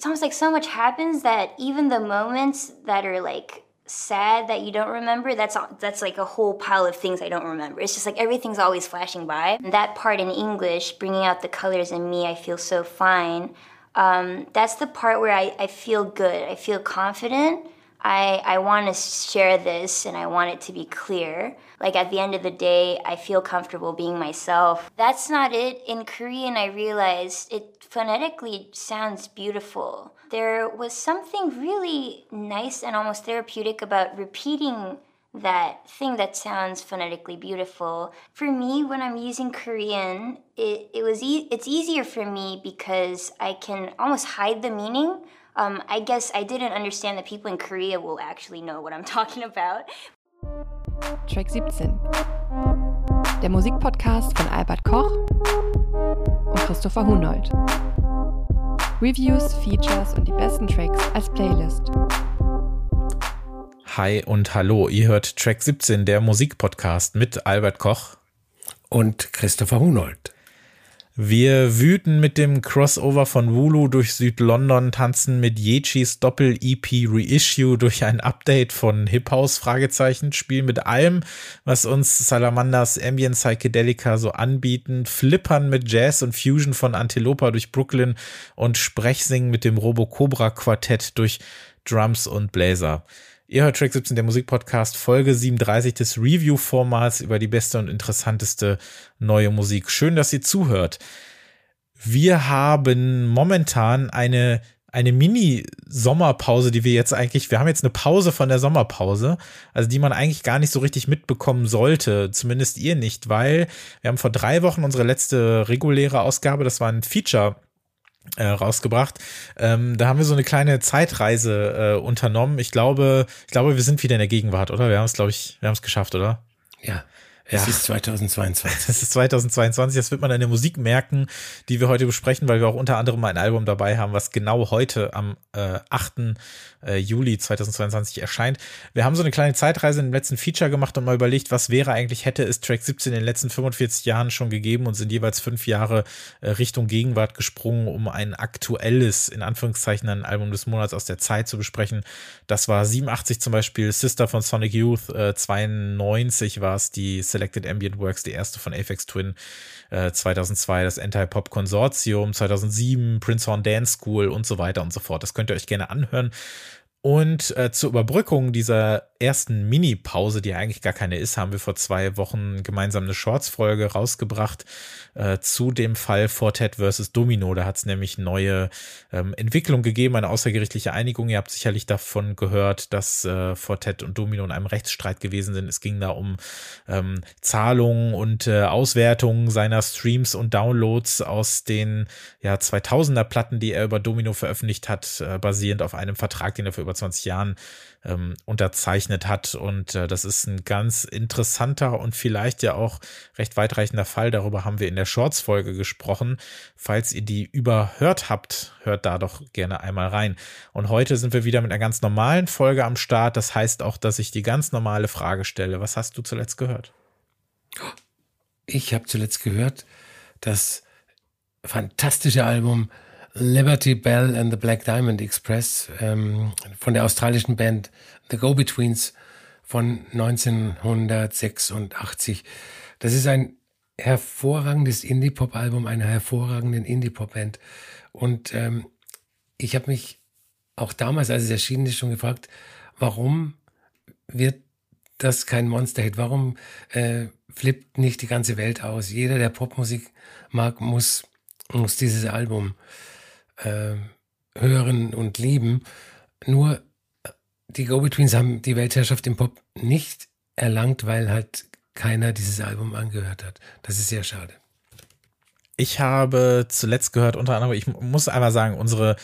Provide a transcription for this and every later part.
it's almost like so much happens that even the moments that are like sad that you don't remember that's that's like a whole pile of things i don't remember. It's just like everything's always flashing by. And that part in english bringing out the colors in me i feel so fine. Um, that's the part where I, I feel good. I feel confident I, I want to share this and I want it to be clear. Like at the end of the day, I feel comfortable being myself. That's not it. In Korean, I realized it phonetically sounds beautiful. There was something really nice and almost therapeutic about repeating that thing that sounds phonetically beautiful. For me, when I'm using Korean, it, it was e- it's easier for me because I can almost hide the meaning um, I guess I didn't understand that people in Korea will actually know what I'm talking about. Track 17. Der Musikpodcast von Albert Koch und Christopher Hunold. Reviews, Features und die besten Tracks als Playlist. Hi und hallo, ihr hört Track 17, der Musikpodcast mit Albert Koch und Christopher Hunold. Wir wüten mit dem Crossover von Wulu durch Südlondon, tanzen mit Yechis Doppel-EP Reissue durch ein Update von Hip House Fragezeichen, spielen mit allem, was uns Salamanders Ambient Psychedelica so anbieten, flippern mit Jazz und Fusion von Antilopa durch Brooklyn und Sprechsingen mit dem Robo Cobra Quartett durch Drums und Bläser. Ihr hört Track 17, der Musikpodcast, Folge 37 des Review-Formats über die beste und interessanteste neue Musik. Schön, dass ihr zuhört. Wir haben momentan eine eine Mini-Sommerpause, die wir jetzt eigentlich, wir haben jetzt eine Pause von der Sommerpause, also die man eigentlich gar nicht so richtig mitbekommen sollte, zumindest ihr nicht, weil wir haben vor drei Wochen unsere letzte reguläre Ausgabe, das war ein Feature äh, rausgebracht. Ähm, da haben wir so eine kleine Zeitreise äh, unternommen. Ich glaube, ich glaube, wir sind wieder in der Gegenwart, oder? Wir haben es, glaube ich, wir haben es geschafft, oder? Ja. Es ja. ist 2022. Es ist 2022. Das wird man an der Musik merken, die wir heute besprechen, weil wir auch unter anderem ein Album dabei haben, was genau heute am äh, 8 äh, Juli 2022 erscheint. Wir haben so eine kleine Zeitreise im letzten Feature gemacht und mal überlegt, was wäre eigentlich, hätte es Track 17 in den letzten 45 Jahren schon gegeben und sind jeweils fünf Jahre äh, Richtung Gegenwart gesprungen, um ein aktuelles, in Anführungszeichen, ein Album des Monats aus der Zeit zu besprechen. Das war 87 zum Beispiel Sister von Sonic Youth, äh, 92 war es die Selected Ambient Works, die erste von Aphex Twin, äh, 2002 das Anti-Pop Konsortium, 2007 Prince Horn Dance School und so weiter und so fort. Das könnt ihr euch gerne anhören. Und äh, zur Überbrückung dieser ersten Mini-Pause, die eigentlich gar keine ist, haben wir vor zwei Wochen gemeinsam eine Shorts-Folge rausgebracht äh, zu dem Fall Fortet versus Domino. Da hat es nämlich neue ähm, Entwicklung gegeben, eine außergerichtliche Einigung. Ihr habt sicherlich davon gehört, dass äh, Fortet und Domino in einem Rechtsstreit gewesen sind. Es ging da um ähm, Zahlungen und äh, Auswertungen seiner Streams und Downloads aus den ja, 2000er Platten, die er über Domino veröffentlicht hat, äh, basierend auf einem Vertrag, den er für 20 Jahren ähm, unterzeichnet hat. Und äh, das ist ein ganz interessanter und vielleicht ja auch recht weitreichender Fall. Darüber haben wir in der Shorts-Folge gesprochen. Falls ihr die überhört habt, hört da doch gerne einmal rein. Und heute sind wir wieder mit einer ganz normalen Folge am Start. Das heißt auch, dass ich die ganz normale Frage stelle. Was hast du zuletzt gehört? Ich habe zuletzt gehört, das fantastische Album Liberty Bell and the Black Diamond Express ähm, von der australischen Band The Go-Betweens von 1986. Das ist ein hervorragendes Indie-Pop-Album einer hervorragenden Indie-Pop-Band. Und ähm, ich habe mich auch damals, als es erschienen ist, schon gefragt, warum wird das kein Monster-Hit? Warum äh, flippt nicht die ganze Welt aus? Jeder, der Popmusik mag, muss, muss dieses Album hören und lieben. Nur die Go-Betweens haben die Weltherrschaft im Pop nicht erlangt, weil halt keiner dieses Album angehört hat. Das ist sehr schade. Ich habe zuletzt gehört, unter anderem, ich muss einmal sagen, unsere,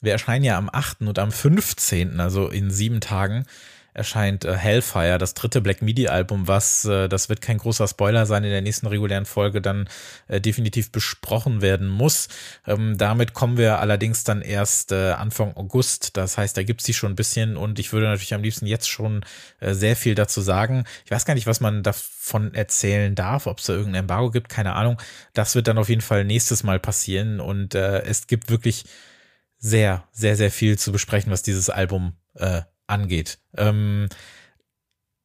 wir erscheinen ja am 8. und am 15., also in sieben Tagen, erscheint äh, Hellfire, das dritte Black Midi-Album, was, äh, das wird kein großer Spoiler sein, in der nächsten regulären Folge dann äh, definitiv besprochen werden muss. Ähm, damit kommen wir allerdings dann erst äh, Anfang August. Das heißt, da gibt's die schon ein bisschen und ich würde natürlich am liebsten jetzt schon äh, sehr viel dazu sagen. Ich weiß gar nicht, was man davon erzählen darf, ob es da irgendein Embargo gibt, keine Ahnung. Das wird dann auf jeden Fall nächstes Mal passieren und äh, es gibt wirklich sehr, sehr, sehr viel zu besprechen, was dieses Album äh, angeht. Ähm,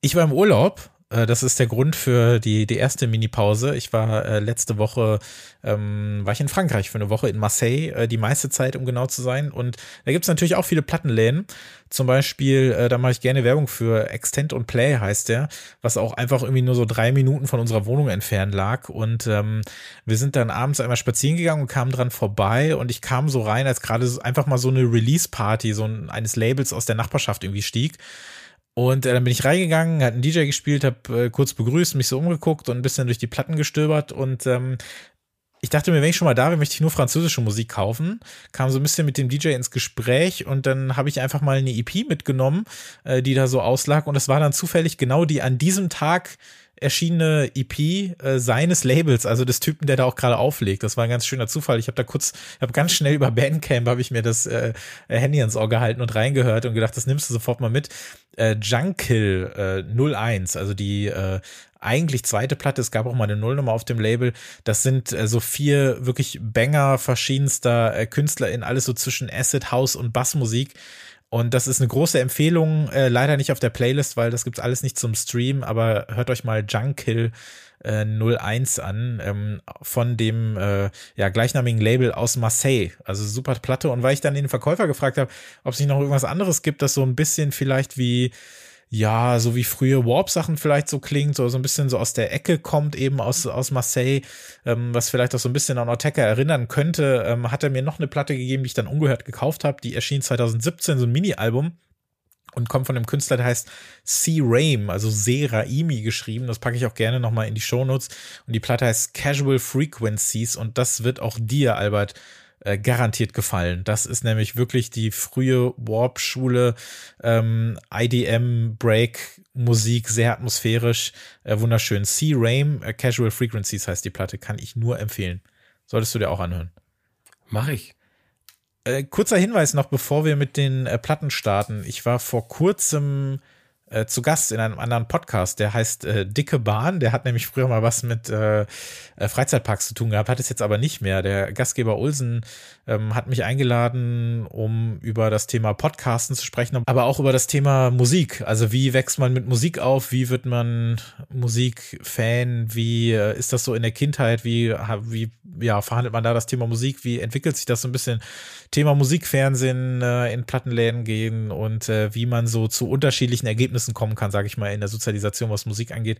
ich war im Urlaub das ist der Grund für die, die erste Mini-Pause. Ich war äh, letzte Woche, ähm, war ich in Frankreich für eine Woche in Marseille, äh, die meiste Zeit, um genau zu sein. Und da gibt's natürlich auch viele Plattenläden. Zum Beispiel, äh, da mache ich gerne Werbung für Extend und Play heißt der, was auch einfach irgendwie nur so drei Minuten von unserer Wohnung entfernt lag. Und ähm, wir sind dann abends einmal spazieren gegangen und kamen dran vorbei und ich kam so rein, als gerade einfach mal so eine Release-Party so ein, eines Labels aus der Nachbarschaft irgendwie stieg. Und äh, dann bin ich reingegangen, hat einen DJ gespielt, habe äh, kurz begrüßt, mich so umgeguckt und ein bisschen durch die Platten gestöbert und ähm, ich dachte mir, wenn ich schon mal da bin, möchte ich nur französische Musik kaufen. Kam so ein bisschen mit dem DJ ins Gespräch und dann habe ich einfach mal eine EP mitgenommen, äh, die da so auslag. Und es war dann zufällig genau die an diesem Tag erschienene EP äh, seines Labels, also des Typen, der da auch gerade auflegt. Das war ein ganz schöner Zufall. Ich habe da kurz, ich habe ganz schnell über Bandcamp habe ich mir das äh, Handy ins Ohr gehalten und reingehört und gedacht, das nimmst du sofort mal mit. Äh, Junkill äh, 01, also die äh, eigentlich zweite Platte, es gab auch mal eine Nullnummer auf dem Label. Das sind äh, so vier wirklich Banger verschiedenster äh, Künstler in alles so zwischen Acid, House und Bassmusik. Und das ist eine große Empfehlung, äh, leider nicht auf der Playlist, weil das gibt's alles nicht zum Stream, aber hört euch mal Junkill äh, 01 an, ähm, von dem äh, ja, gleichnamigen Label aus Marseille. Also super Platte. Und weil ich dann den Verkäufer gefragt habe, ob es nicht noch irgendwas anderes gibt, das so ein bisschen vielleicht wie ja, so wie frühe Warp-Sachen vielleicht so klingt, so, so ein bisschen so aus der Ecke kommt, eben aus, aus Marseille, ähm, was vielleicht auch so ein bisschen an Ortega erinnern könnte, ähm, hat er mir noch eine Platte gegeben, die ich dann ungehört gekauft habe. Die erschien 2017, so ein Mini-Album und kommt von einem Künstler, der heißt C. Raim, also Se Raimi geschrieben. Das packe ich auch gerne nochmal in die Shownotes. Und die Platte heißt Casual Frequencies und das wird auch dir, Albert, äh, garantiert gefallen. Das ist nämlich wirklich die frühe Warp-Schule, ähm, IDM-Break-Musik, sehr atmosphärisch, äh, wunderschön. C-Rame, äh, Casual Frequencies heißt die Platte, kann ich nur empfehlen. Solltest du dir auch anhören. Mach ich. Äh, kurzer Hinweis noch, bevor wir mit den äh, Platten starten. Ich war vor kurzem äh, zu Gast in einem anderen Podcast, der heißt äh, Dicke Bahn. Der hat nämlich früher mal was mit äh, äh, Freizeitparks zu tun gehabt, hat es jetzt aber nicht mehr. Der Gastgeber Olsen ähm, hat mich eingeladen, um über das Thema Podcasten zu sprechen, aber auch über das Thema Musik. Also wie wächst man mit Musik auf? Wie wird man Musikfan? Wie äh, ist das so in der Kindheit? Wie, wie ja, verhandelt man da das Thema Musik? Wie entwickelt sich das so ein bisschen? Thema Musikfernsehen äh, in Plattenläden gehen und äh, wie man so zu unterschiedlichen Ergebnissen kommen kann, sage ich mal, in der Sozialisation, was Musik angeht.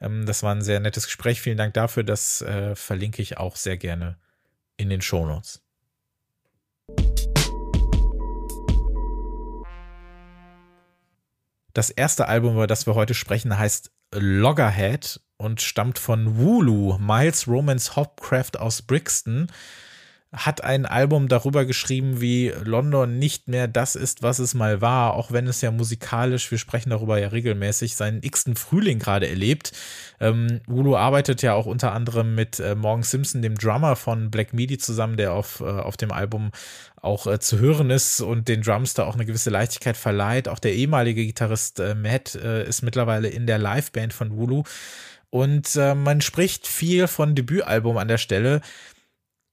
Ähm, das war ein sehr nettes Gespräch. Vielen Dank dafür. Das äh, verlinke ich auch sehr gerne in den Shownotes. Das erste Album, über das wir heute sprechen, heißt Loggerhead und stammt von Wulu, Miles Romance Hopcraft aus Brixton hat ein Album darüber geschrieben, wie London nicht mehr das ist, was es mal war, auch wenn es ja musikalisch, wir sprechen darüber ja regelmäßig, seinen x-ten Frühling gerade erlebt. Ähm, Ulu arbeitet ja auch unter anderem mit äh, Morgan Simpson, dem Drummer von Black Midi zusammen, der auf, äh, auf dem Album auch äh, zu hören ist und den Drums da auch eine gewisse Leichtigkeit verleiht. Auch der ehemalige Gitarrist äh, Matt äh, ist mittlerweile in der Liveband von Wulu. Und äh, man spricht viel von Debütalbum an der Stelle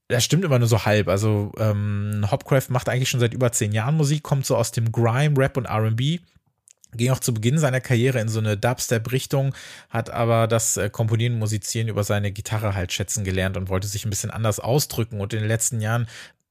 das stimmt immer nur so halb. Also ähm, Hopcraft macht eigentlich schon seit über zehn Jahren Musik, kommt so aus dem Grime, Rap und RB. Ging auch zu Beginn seiner Karriere in so eine Dubstep-Richtung, hat aber das äh, Komponieren und Musizieren über seine Gitarre halt schätzen gelernt und wollte sich ein bisschen anders ausdrücken. Und in den letzten Jahren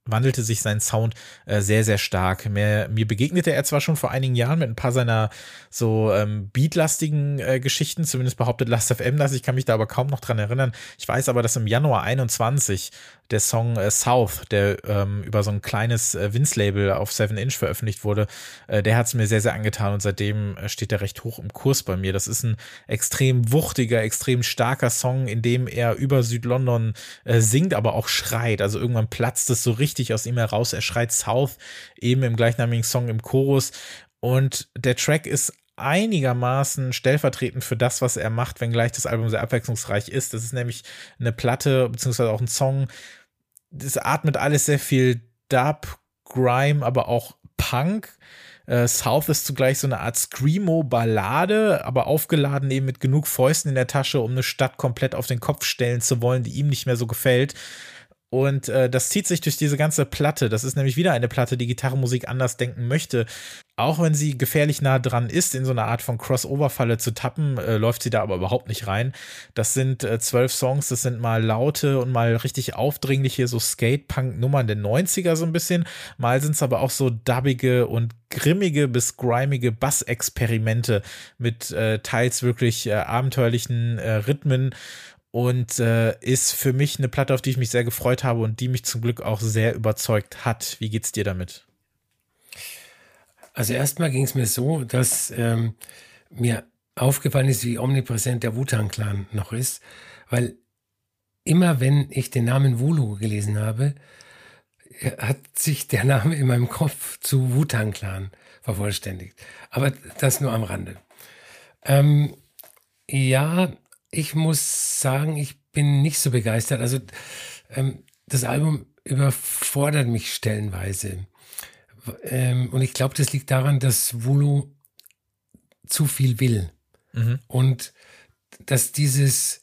wandelte sich sein Sound äh, sehr, sehr stark. Mir, mir begegnete er zwar schon vor einigen Jahren mit ein paar seiner so ähm, beatlastigen äh, Geschichten, zumindest behauptet Last FM das, ich kann mich da aber kaum noch dran erinnern. Ich weiß aber, dass im Januar 21 der Song äh, South, der ähm, über so ein kleines äh, Vince-Label auf 7 Inch veröffentlicht wurde, äh, der hat es mir sehr, sehr angetan und seitdem äh, steht er recht hoch im Kurs bei mir. Das ist ein extrem wuchtiger, extrem starker Song, in dem er über Südlondon äh, singt, aber auch schreit. Also irgendwann platzt es so richtig aus ihm heraus. Er schreit South eben im gleichnamigen Song im Chorus. Und der Track ist einigermaßen stellvertretend für das, was er macht, wenngleich das Album sehr abwechslungsreich ist. Das ist nämlich eine Platte, beziehungsweise auch ein Song, das atmet alles sehr viel Dub, Grime, aber auch Punk. Äh, South ist zugleich so eine Art Screamo-Ballade, aber aufgeladen eben mit genug Fäusten in der Tasche, um eine Stadt komplett auf den Kopf stellen zu wollen, die ihm nicht mehr so gefällt. Und äh, das zieht sich durch diese ganze Platte. Das ist nämlich wieder eine Platte, die Gitarrenmusik anders denken möchte. Auch wenn sie gefährlich nah dran ist, in so eine Art von Crossover-Falle zu tappen, äh, läuft sie da aber überhaupt nicht rein. Das sind äh, zwölf Songs, das sind mal laute und mal richtig aufdringliche, so Skate-Punk-Nummern der 90er so ein bisschen. Mal sind es aber auch so dubbige und grimmige bis grimige Bass-Experimente mit äh, teils wirklich äh, abenteuerlichen äh, Rhythmen und äh, ist für mich eine Platte, auf die ich mich sehr gefreut habe und die mich zum Glück auch sehr überzeugt hat. Wie geht's dir damit? Also erstmal ging es mir so, dass ähm, mir aufgefallen ist, wie omnipräsent der Wu-Tang-Clan noch ist, weil immer wenn ich den Namen Wulu gelesen habe, hat sich der Name in meinem Kopf zu Wu-Tang-Clan vervollständigt. Aber das nur am Rande. Ähm, ja, ich muss sagen, ich bin nicht so begeistert. Also ähm, das Album überfordert mich stellenweise. Ähm, und ich glaube, das liegt daran, dass Vulu zu viel will. Mhm. Und dass dieses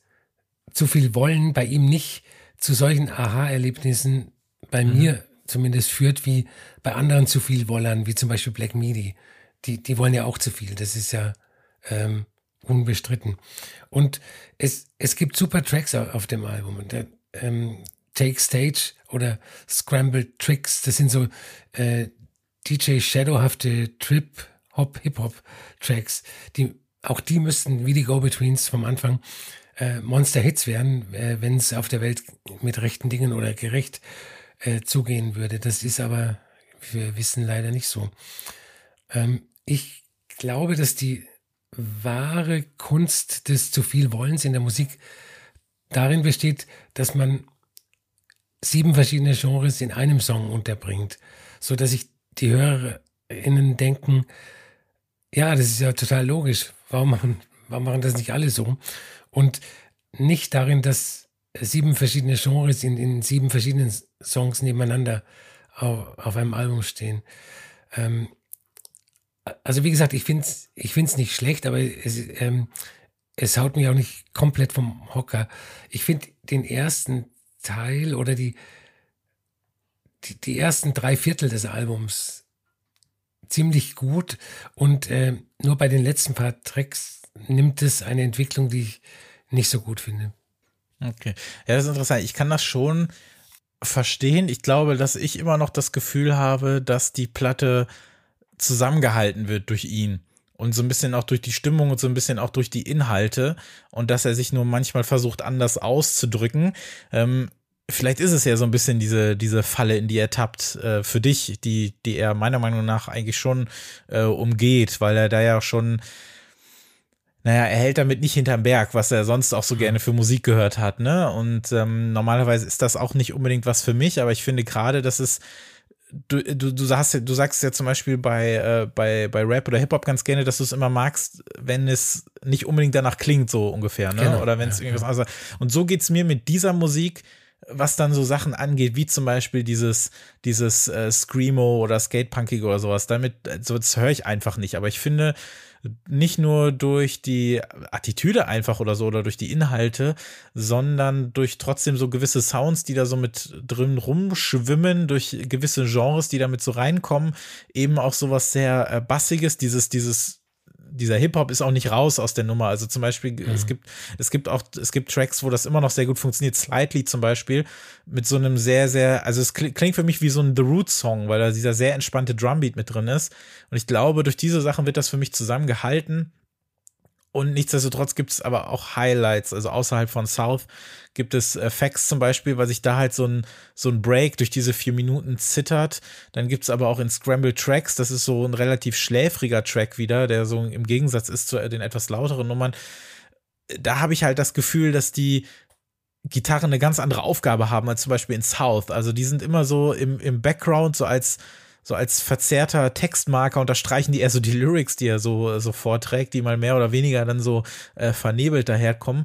zu viel Wollen bei ihm nicht zu solchen Aha-Erlebnissen bei mhm. mir zumindest führt, wie bei anderen zu viel Wollern, wie zum Beispiel Black Midi. Die, die wollen ja auch zu viel. Das ist ja ähm, unbestritten. Und es, es gibt super Tracks auf dem Album. Und der, ähm, Take Stage oder Scrambled Tricks, das sind so äh, DJ Shadowhafte Trip Hop Hip Hop Tracks, die auch die müssten wie die Go-Betweens vom Anfang äh, Monster Hits werden, äh, wenn es auf der Welt mit rechten Dingen oder gerecht äh, zugehen würde. Das ist aber, wir wissen leider nicht so. Ähm, ich glaube, dass die wahre Kunst des zu viel Wollens in der Musik darin besteht, dass man sieben verschiedene Genres in einem Song unterbringt, so dass sich die HörerInnen denken, ja, das ist ja total logisch. Warum machen, warum machen das nicht alle so? Und nicht darin, dass sieben verschiedene Genres in, in sieben verschiedenen Songs nebeneinander auf, auf einem Album stehen. Ähm, also wie gesagt, ich finde es ich find's nicht schlecht, aber es, ähm, es haut mich auch nicht komplett vom Hocker. Ich finde den ersten Teil oder die, die, die, ersten drei Viertel des Albums ziemlich gut und äh, nur bei den letzten paar Tracks nimmt es eine Entwicklung, die ich nicht so gut finde. Okay. Ja, das ist interessant. Ich kann das schon verstehen. Ich glaube, dass ich immer noch das Gefühl habe, dass die Platte zusammengehalten wird durch ihn. Und so ein bisschen auch durch die Stimmung und so ein bisschen auch durch die Inhalte. Und dass er sich nur manchmal versucht anders auszudrücken. Ähm, vielleicht ist es ja so ein bisschen diese, diese Falle, in die er tappt, äh, für dich, die, die er meiner Meinung nach eigentlich schon äh, umgeht, weil er da ja schon naja, er hält damit nicht hinterm Berg, was er sonst auch so gerne für Musik gehört hat, ne? Und ähm, normalerweise ist das auch nicht unbedingt was für mich, aber ich finde gerade, dass es du, du, du, sagst, du sagst ja zum Beispiel bei, äh, bei, bei Rap oder Hip-Hop ganz gerne, dass du es immer magst, wenn es nicht unbedingt danach klingt, so ungefähr, ne? Genau, oder wenn es ja, irgendwas ja. anderes. Und so geht es mir mit dieser Musik, was dann so Sachen angeht, wie zum Beispiel dieses, dieses äh, Screamo oder Skatepunkige oder sowas. Damit, so das höre ich einfach nicht. Aber ich finde, nicht nur durch die Attitüde einfach oder so oder durch die Inhalte, sondern durch trotzdem so gewisse Sounds, die da so mit drin rumschwimmen, durch gewisse Genres, die damit so reinkommen, eben auch sowas sehr äh, bassiges, dieses, dieses dieser Hip-Hop ist auch nicht raus aus der Nummer. Also zum Beispiel, mhm. es gibt, es gibt auch, es gibt Tracks, wo das immer noch sehr gut funktioniert. Slightly zum Beispiel, mit so einem sehr, sehr, also es klingt für mich wie so ein The Roots-Song, weil da dieser sehr entspannte Drumbeat mit drin ist. Und ich glaube, durch diese Sachen wird das für mich zusammengehalten. Und nichtsdestotrotz gibt es aber auch Highlights, also außerhalb von South gibt es äh, Facts zum Beispiel, weil sich da halt so ein, so ein Break durch diese vier Minuten zittert. Dann gibt es aber auch in Scramble Tracks, das ist so ein relativ schläfriger Track wieder, der so im Gegensatz ist zu den etwas lauteren Nummern. Da habe ich halt das Gefühl, dass die Gitarren eine ganz andere Aufgabe haben als zum Beispiel in South. Also die sind immer so im, im Background, so als so als verzerrter Textmarker unterstreichen die eher so die Lyrics, die er so, so vorträgt, die mal mehr oder weniger dann so äh, vernebelt daherkommen.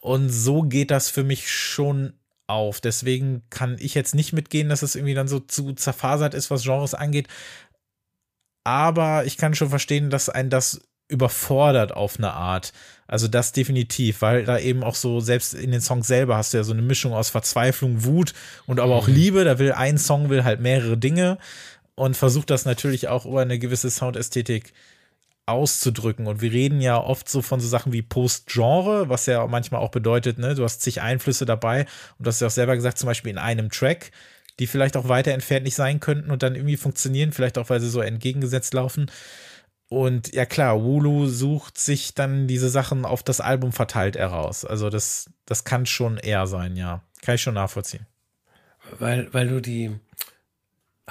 Und so geht das für mich schon auf. Deswegen kann ich jetzt nicht mitgehen, dass es irgendwie dann so zu zerfasert ist, was Genres angeht. Aber ich kann schon verstehen, dass ein das überfordert auf eine Art. Also das definitiv, weil da eben auch so, selbst in den Songs selber hast du ja so eine Mischung aus Verzweiflung, Wut und aber auch mhm. Liebe. Da will ein Song will halt mehrere Dinge und versucht das natürlich auch über eine gewisse Soundästhetik auszudrücken. Und wir reden ja oft so von so Sachen wie Post-Genre, was ja manchmal auch bedeutet, ne, du hast zig Einflüsse dabei und du hast ja auch selber gesagt, zum Beispiel in einem Track, die vielleicht auch weiter entfernt nicht sein könnten und dann irgendwie funktionieren, vielleicht auch, weil sie so entgegengesetzt laufen. Und ja klar, Wulu sucht sich dann diese Sachen auf das Album verteilt heraus. Also das, das kann schon eher sein, ja. Kann ich schon nachvollziehen. Weil, weil du die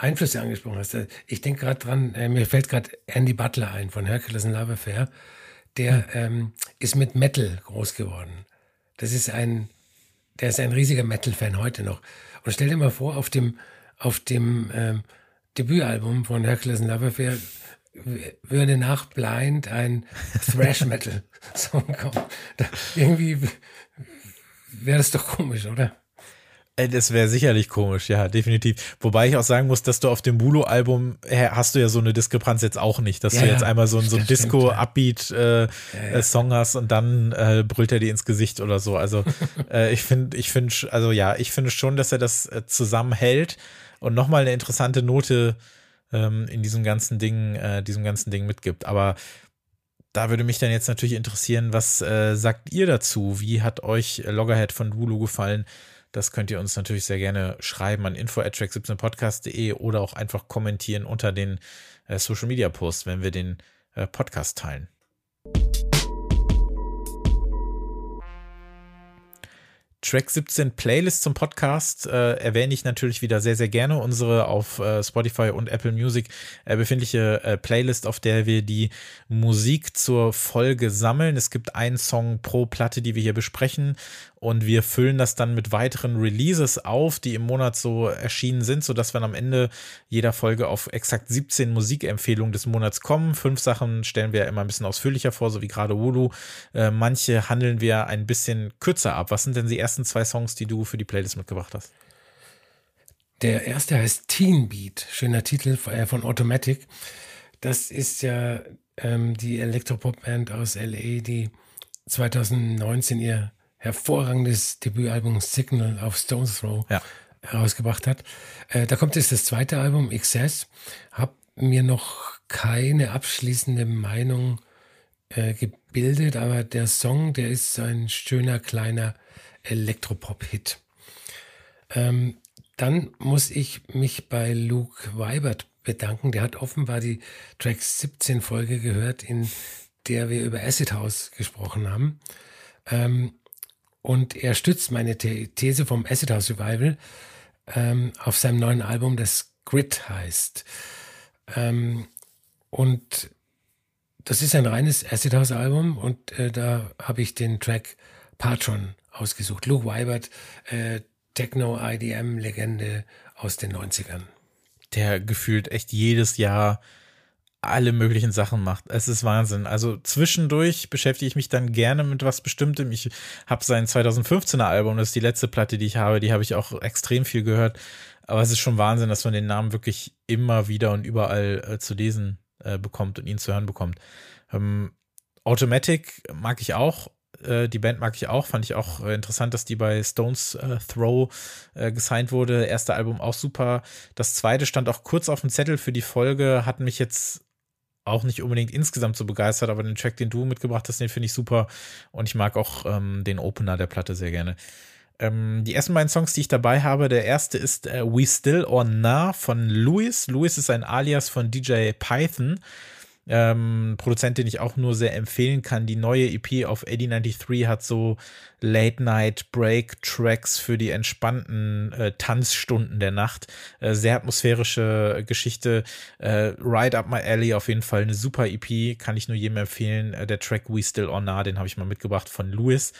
Einflüsse angesprochen hast. Ich denke gerade dran, äh, mir fällt gerade Andy Butler ein von Hercules and Love Affair. Der hm. ähm, ist mit Metal groß geworden. Das ist ein, der ist ein riesiger Metal-Fan heute noch. Und stell dir mal vor, auf dem, auf dem ähm, Debütalbum von Hercules and Love Affair würde nach Blind ein Thrash Metal Song kommen. Da, irgendwie wäre das doch komisch, oder? Äh, das wäre sicherlich komisch, ja, definitiv. Wobei ich auch sagen muss, dass du auf dem Bulo-Album hast du ja so eine Diskrepanz jetzt auch nicht, dass ja, du jetzt einmal so, so ein Disco-Upbeat-Song äh, ja, ja. hast und dann äh, brüllt er dir ins Gesicht oder so. Also äh, ich finde, ich finde, also ja, ich finde schon, dass er das äh, zusammenhält und nochmal eine interessante Note ähm, in diesem ganzen Ding, äh, diesem ganzen Ding mitgibt. Aber da würde mich dann jetzt natürlich interessieren, was äh, sagt ihr dazu? Wie hat euch Loggerhead von Dulu gefallen? Das könnt ihr uns natürlich sehr gerne schreiben an info@track17podcast.de oder auch einfach kommentieren unter den äh, Social Media Posts, wenn wir den äh, Podcast teilen. Track 17 Playlist zum Podcast äh, erwähne ich natürlich wieder sehr, sehr gerne. Unsere auf äh, Spotify und Apple Music äh, befindliche äh, Playlist, auf der wir die Musik zur Folge sammeln. Es gibt einen Song pro Platte, die wir hier besprechen und wir füllen das dann mit weiteren Releases auf, die im Monat so erschienen sind, sodass wir am Ende jeder Folge auf exakt 17 Musikempfehlungen des Monats kommen. Fünf Sachen stellen wir immer ein bisschen ausführlicher vor, so wie gerade Wulu. Äh, manche handeln wir ein bisschen kürzer ab. Was sind denn die ersten zwei Songs, die du für die Playlist mitgebracht hast? Der erste heißt Teen Beat, schöner Titel äh, von Automatic. Das ist ja ähm, die Elektropop-Band aus LA, die 2019 ihr hervorragendes Debütalbum Signal auf Stone's Throw ja. herausgebracht hat. Äh, da kommt jetzt das zweite Album, Excess. Hab mir noch keine abschließende Meinung äh, gebildet, aber der Song, der ist ein schöner kleiner Elektropop-Hit. Ähm, dann muss ich mich bei Luke Weibert bedanken. Der hat offenbar die Track 17 Folge gehört, in der wir über Acid House gesprochen haben. Ähm, und er stützt meine These vom Acid House Revival ähm, auf seinem neuen Album, das Grit heißt. Ähm, und das ist ein reines Acid House Album und äh, da habe ich den Track Patron ausgesucht. Luke Weibert, äh, Techno-IDM-Legende aus den 90ern. Der gefühlt echt jedes Jahr alle möglichen Sachen macht. Es ist Wahnsinn. Also zwischendurch beschäftige ich mich dann gerne mit was Bestimmtem. Ich habe sein 2015er Album, das ist die letzte Platte, die ich habe, die habe ich auch extrem viel gehört. Aber es ist schon Wahnsinn, dass man den Namen wirklich immer wieder und überall äh, zu lesen äh, bekommt und ihn zu hören bekommt. Ähm, Automatic mag ich auch. Äh, die Band mag ich auch. Fand ich auch äh, interessant, dass die bei Stones äh, Throw gesigned wurde. Erste Album auch super. Das zweite stand auch kurz auf dem Zettel für die Folge, hat mich jetzt auch nicht unbedingt insgesamt so begeistert, aber den Track, den du mitgebracht hast, den finde ich super und ich mag auch ähm, den Opener der Platte sehr gerne. Ähm, die ersten beiden Songs, die ich dabei habe, der erste ist äh, We Still or Nah von Louis. Louis ist ein Alias von DJ Python. Ähm, Produzent, den ich auch nur sehr empfehlen kann. Die neue EP auf 8093 hat so Late-Night-Break-Tracks für die entspannten äh, Tanzstunden der Nacht. Äh, sehr atmosphärische Geschichte. Äh, Ride Up My Alley auf jeden Fall eine super EP, kann ich nur jedem empfehlen. Äh, der Track We Still or Nah, den habe ich mal mitgebracht von Louis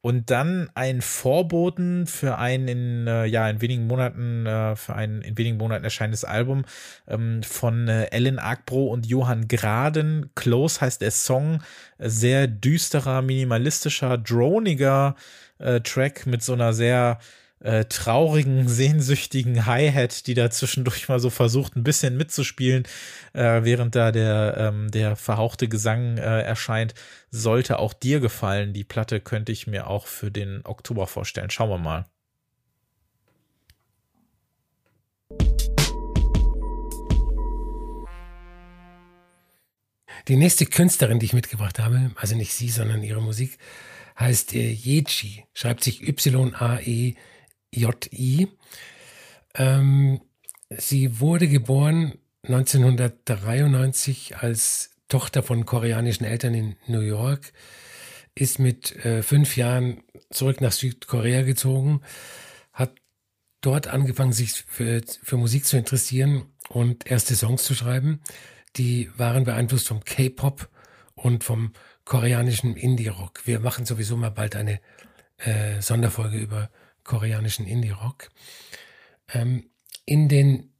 und dann ein Vorboten für ein in äh, ja in wenigen Monaten äh, für ein in wenigen Monaten erscheinendes Album ähm, von äh, Ellen Agbro und Johann Graden. Close heißt der Song, sehr düsterer, minimalistischer, droniger äh, Track mit so einer sehr äh, traurigen, sehnsüchtigen Hi-Hat, die da zwischendurch mal so versucht, ein bisschen mitzuspielen, äh, während da der, ähm, der verhauchte Gesang äh, erscheint, sollte auch dir gefallen. Die Platte könnte ich mir auch für den Oktober vorstellen. Schauen wir mal. Die nächste Künstlerin, die ich mitgebracht habe, also nicht sie, sondern ihre Musik, heißt äh, Yeji, schreibt sich Y-A-E-J-I. Ähm, sie wurde geboren 1993 als Tochter von koreanischen Eltern in New York, ist mit äh, fünf Jahren zurück nach Südkorea gezogen, hat dort angefangen, sich für, für Musik zu interessieren und erste Songs zu schreiben. Die waren beeinflusst vom K-Pop und vom koreanischen Indie-Rock. Wir machen sowieso mal bald eine äh, Sonderfolge über koreanischen Indie-Rock. Ähm, in den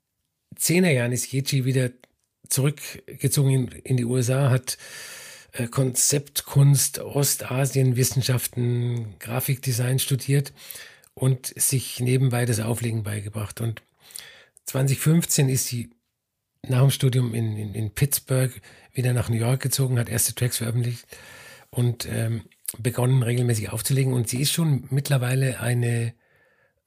Zehnerjahren ist Yeji wieder zurückgezogen in, in die USA, hat äh, Konzeptkunst, Ostasien, Wissenschaften, Grafikdesign studiert und sich nebenbei das Auflegen beigebracht. Und 2015 ist sie nach dem Studium in, in, in Pittsburgh wieder nach New York gezogen, hat erste Tracks veröffentlicht und ähm, begonnen regelmäßig aufzulegen. Und sie ist schon mittlerweile eine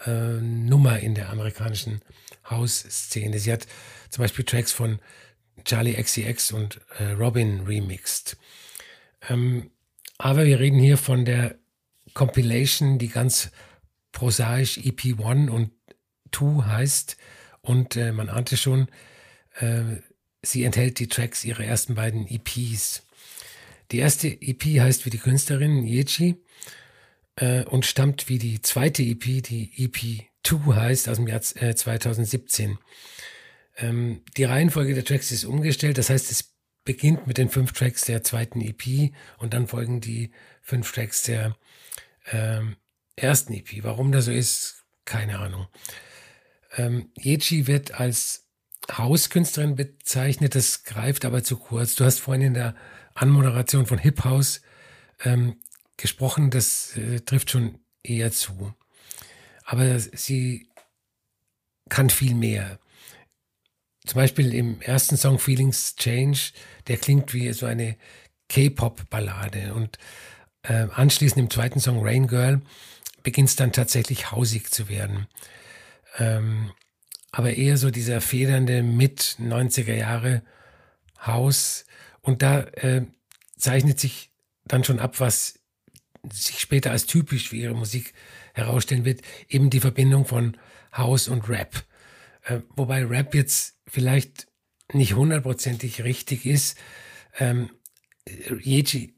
äh, Nummer in der amerikanischen House-Szene. Sie hat zum Beispiel Tracks von Charlie XCX und äh, Robin remixed. Ähm, aber wir reden hier von der Compilation, die ganz prosaisch EP1 und 2 heißt. Und äh, man ahnte schon, äh, sie enthält die Tracks ihrer ersten beiden EPs. Die erste EP heißt wie die Künstlerin Yechi äh, und stammt wie die zweite EP, die EP 2 heißt, aus dem Jahr äh, 2017. Ähm, die Reihenfolge der Tracks ist umgestellt, das heißt, es beginnt mit den fünf Tracks der zweiten EP und dann folgen die fünf Tracks der ähm, ersten EP. Warum das so ist, keine Ahnung. Ähm, Yechi wird als Hauskünstlerin bezeichnet, das greift aber zu kurz. Du hast vorhin in der Anmoderation von Hip House ähm, gesprochen, das äh, trifft schon eher zu. Aber sie kann viel mehr. Zum Beispiel im ersten Song Feelings Change, der klingt wie so eine K-Pop-Ballade. Und äh, anschließend im zweiten Song Rain Girl beginnt es dann tatsächlich hausig zu werden. Ähm, aber eher so dieser federnde mit 90er Jahre Haus. Und da äh, zeichnet sich dann schon ab, was sich später als typisch für ihre Musik herausstellen wird, eben die Verbindung von House und Rap. Äh, wobei Rap jetzt vielleicht nicht hundertprozentig richtig ist. Ähm, Yeji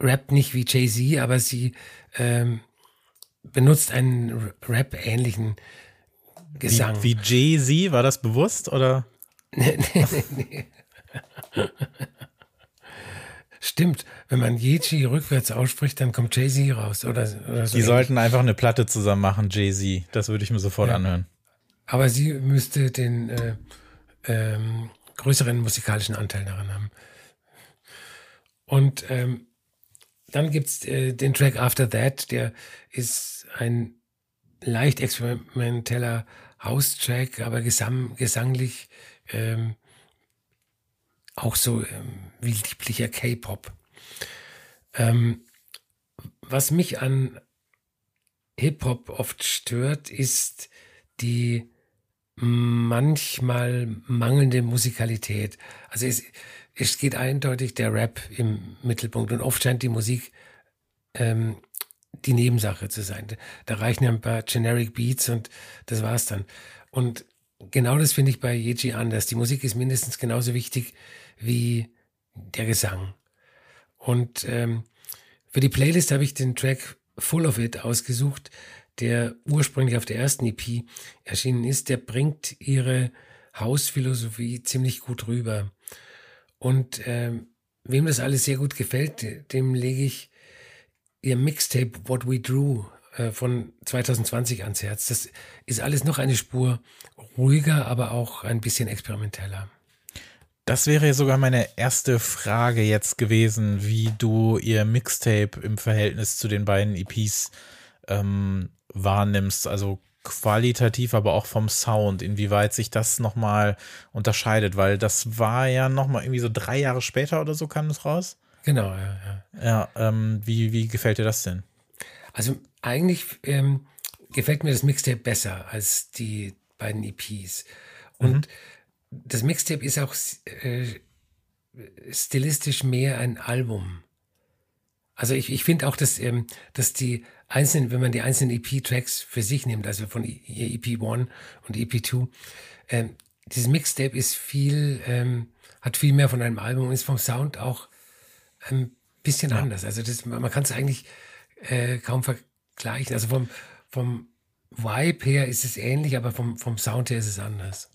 rappt nicht wie Jay-Z, aber sie ähm, benutzt einen Rap-ähnlichen Gesang. Wie, wie Jay-Z, war das bewusst oder? nee, nee, nee. Stimmt, wenn man Yeji rückwärts ausspricht, dann kommt Jay-Z raus. Oder, oder so Die sollten einfach eine Platte zusammen machen, Jay-Z. Das würde ich mir sofort ja. anhören. Aber sie müsste den äh, ähm, größeren musikalischen Anteil daran haben. Und ähm, dann gibt es äh, den Track After That, der ist ein leicht experimenteller House-Track, aber gesang, gesanglich ähm, auch so ähm, wie lieblicher K-Pop. Ähm, was mich an Hip-Hop oft stört, ist die manchmal mangelnde Musikalität. Also es, es geht eindeutig der Rap im Mittelpunkt und oft scheint die Musik ähm, die Nebensache zu sein. Da reichen ja ein paar Generic Beats und das war's dann. Und genau das finde ich bei Yeji anders. Die Musik ist mindestens genauso wichtig wie der Gesang. Und ähm, für die Playlist habe ich den Track Full of It ausgesucht, der ursprünglich auf der ersten EP erschienen ist. Der bringt ihre Hausphilosophie ziemlich gut rüber. Und ähm, wem das alles sehr gut gefällt, dem lege ich ihr Mixtape What We Drew äh, von 2020 ans Herz. Das ist alles noch eine Spur ruhiger, aber auch ein bisschen experimenteller. Das wäre sogar meine erste Frage jetzt gewesen, wie du ihr Mixtape im Verhältnis zu den beiden EPs ähm, wahrnimmst. Also qualitativ, aber auch vom Sound, inwieweit sich das nochmal unterscheidet, weil das war ja nochmal irgendwie so drei Jahre später oder so kam es raus. Genau, ja, ja. Ja, ähm, wie, wie gefällt dir das denn? Also eigentlich ähm, gefällt mir das Mixtape besser als die beiden EPs. Und mhm. Das Mixtape ist auch äh, stilistisch mehr ein Album. Also ich, ich finde auch, dass, ähm, dass die einzelnen, wenn man die einzelnen EP-Tracks für sich nimmt, also von EP 1 und EP 2, ähm, dieses Mixtape ist viel, ähm, hat viel mehr von einem Album und ist vom Sound auch ein bisschen ja. anders. Also das, man kann es eigentlich äh, kaum vergleichen. Also vom, vom Vibe her ist es ähnlich, aber vom, vom Sound her ist es anders.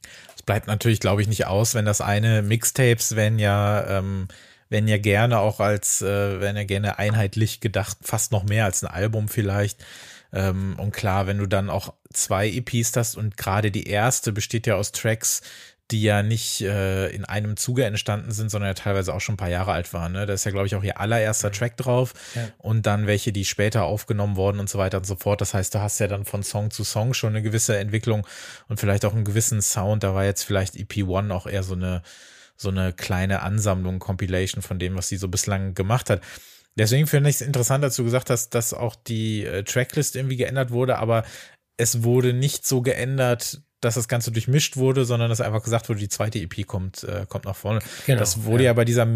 Bleibt natürlich, glaube ich, nicht aus, wenn das eine Mixtapes, wenn ja, ähm, wenn ja gerne auch als, äh, wenn ja gerne einheitlich gedacht, fast noch mehr als ein Album vielleicht. Ähm, und klar, wenn du dann auch zwei EPs hast und gerade die erste besteht ja aus Tracks, die ja nicht äh, in einem Zuge entstanden sind, sondern ja teilweise auch schon ein paar Jahre alt waren. Ne? Da ist ja, glaube ich, auch ihr allererster Track drauf ja. und dann welche, die später aufgenommen wurden und so weiter und so fort. Das heißt, du hast ja dann von Song zu Song schon eine gewisse Entwicklung und vielleicht auch einen gewissen Sound. Da war jetzt vielleicht EP1 auch eher so eine, so eine kleine Ansammlung, Compilation von dem, was sie so bislang gemacht hat. Deswegen finde ich es interessant, dass du gesagt hast, dass auch die äh, Tracklist irgendwie geändert wurde, aber es wurde nicht so geändert, dass das Ganze durchmischt wurde, sondern dass einfach gesagt wurde, die zweite EP kommt, äh, kommt nach vorne. Genau, das wurde ja. ja. bei dieser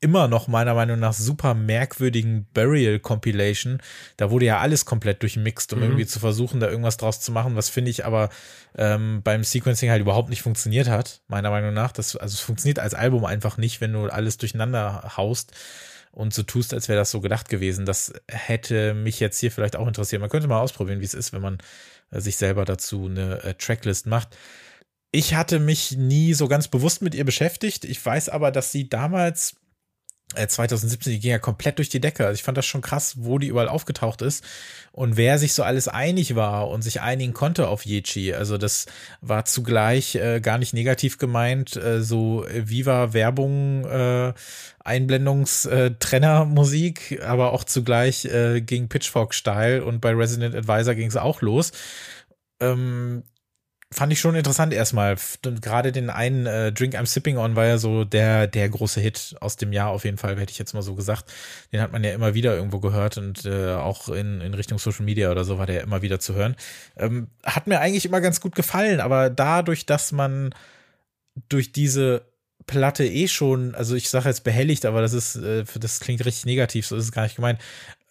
immer noch meiner Meinung nach super merkwürdigen Burial Compilation, da wurde ja alles komplett durchmixt, um mhm. irgendwie zu versuchen, da irgendwas draus zu machen, was finde ich aber ähm, beim Sequencing halt überhaupt nicht funktioniert hat, meiner Meinung nach. Das, also es funktioniert als Album einfach nicht, wenn du alles durcheinander haust und so tust, als wäre das so gedacht gewesen. Das hätte mich jetzt hier vielleicht auch interessiert. Man könnte mal ausprobieren, wie es ist, wenn man sich selber dazu eine äh, Tracklist macht. Ich hatte mich nie so ganz bewusst mit ihr beschäftigt. Ich weiß aber, dass sie damals 2017, äh, die ging ja komplett durch die Decke. Also ich fand das schon krass, wo die überall aufgetaucht ist und wer sich so alles einig war und sich einigen konnte auf Yechi. Also das war zugleich äh, gar nicht negativ gemeint, äh, so Viva Werbung, äh, Einblendungstrenner-Musik, aber auch zugleich äh, ging Pitchfork steil und bei Resident Advisor ging es auch los. Ähm, fand ich schon interessant erstmal. Gerade den einen äh, Drink I'm Sipping On war ja so der, der große Hit aus dem Jahr auf jeden Fall, hätte ich jetzt mal so gesagt. Den hat man ja immer wieder irgendwo gehört und äh, auch in, in Richtung Social Media oder so war der immer wieder zu hören. Ähm, hat mir eigentlich immer ganz gut gefallen, aber dadurch, dass man durch diese Platte eh schon, also ich sage jetzt behelligt, aber das ist, äh, das klingt richtig negativ, so ist es gar nicht gemeint,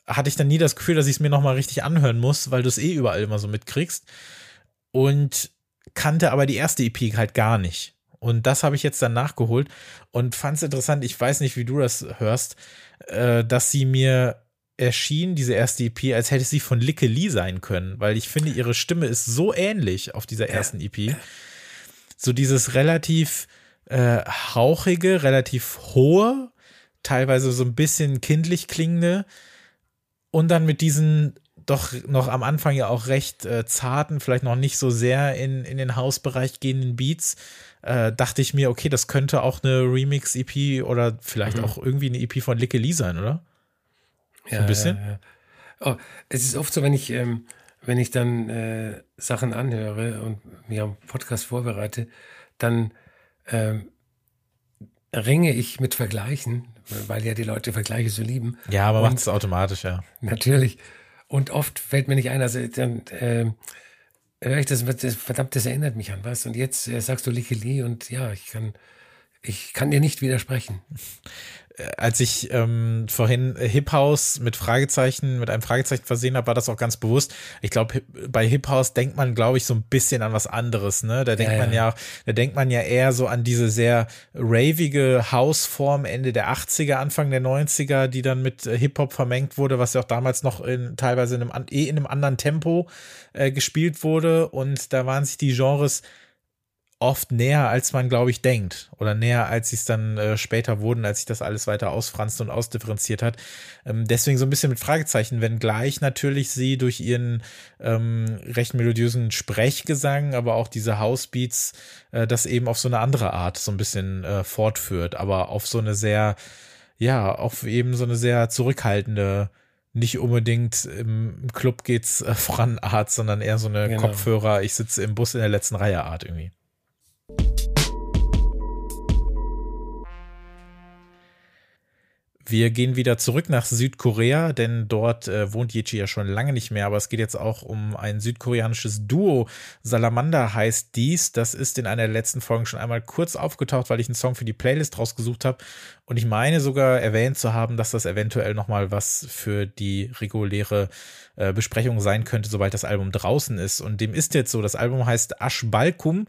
hatte ich dann nie das Gefühl, dass ich es mir nochmal richtig anhören muss, weil du es eh überall immer so mitkriegst. Und kannte aber die erste EP halt gar nicht. Und das habe ich jetzt dann nachgeholt und fand es interessant. Ich weiß nicht, wie du das hörst, äh, dass sie mir erschien, diese erste EP, als hätte sie von Licke Lee sein können, weil ich finde, ihre Stimme ist so ähnlich auf dieser ersten EP. So dieses relativ äh, hauchige, relativ hohe, teilweise so ein bisschen kindlich klingende und dann mit diesen doch noch am Anfang ja auch recht äh, zarten, vielleicht noch nicht so sehr in, in den Hausbereich gehenden Beats, äh, dachte ich mir, okay, das könnte auch eine Remix-EP oder vielleicht mhm. auch irgendwie eine EP von Licke Lee sein, oder? Ja, ein bisschen. Ja, ja. Oh, es ist oft so, wenn ich, ähm, wenn ich dann äh, Sachen anhöre und mir am Podcast vorbereite, dann ähm, ringe ich mit Vergleichen, weil ja die Leute Vergleiche so lieben. Ja, aber macht es automatisch, ja. Natürlich. Und oft fällt mir nicht ein, also dann äh, höre ich das, das, verdammt, das erinnert mich an was. Und jetzt äh, sagst du Likeli und ja, ich kann, ich kann dir nicht widersprechen. Äh, als ich ähm, vorhin Hip House mit Fragezeichen, mit einem Fragezeichen versehen habe, war das auch ganz bewusst. Ich glaube, bei Hip House denkt man, glaube ich, so ein bisschen an was anderes, ne? Da denkt ja, man ja. da denkt man ja eher so an diese sehr ravige Hausform Ende der 80er, Anfang der 90er, die dann mit äh, Hip-Hop vermengt wurde, was ja auch damals noch in, teilweise in einem, eh in einem anderen Tempo äh, gespielt wurde. Und da waren sich die Genres oft näher, als man, glaube ich, denkt. Oder näher, als sie es dann äh, später wurden, als sich das alles weiter ausfranste und ausdifferenziert hat. Ähm, deswegen so ein bisschen mit Fragezeichen, wenngleich natürlich sie durch ihren ähm, recht melodiösen Sprechgesang, aber auch diese Housebeats, äh, das eben auf so eine andere Art so ein bisschen äh, fortführt, aber auf so eine sehr, ja, auf eben so eine sehr zurückhaltende nicht unbedingt im Club geht's äh, voran Art, sondern eher so eine genau. Kopfhörer, ich sitze im Bus in der letzten Reihe Art irgendwie. Wir gehen wieder zurück nach Südkorea, denn dort äh, wohnt Yechi ja schon lange nicht mehr, aber es geht jetzt auch um ein südkoreanisches Duo. Salamander heißt dies. Das ist in einer der letzten Folgen schon einmal kurz aufgetaucht, weil ich einen Song für die Playlist rausgesucht habe. Und ich meine sogar erwähnt zu haben, dass das eventuell nochmal was für die reguläre äh, Besprechung sein könnte, sobald das Album draußen ist. Und dem ist jetzt so. Das Album heißt Ash Balkum.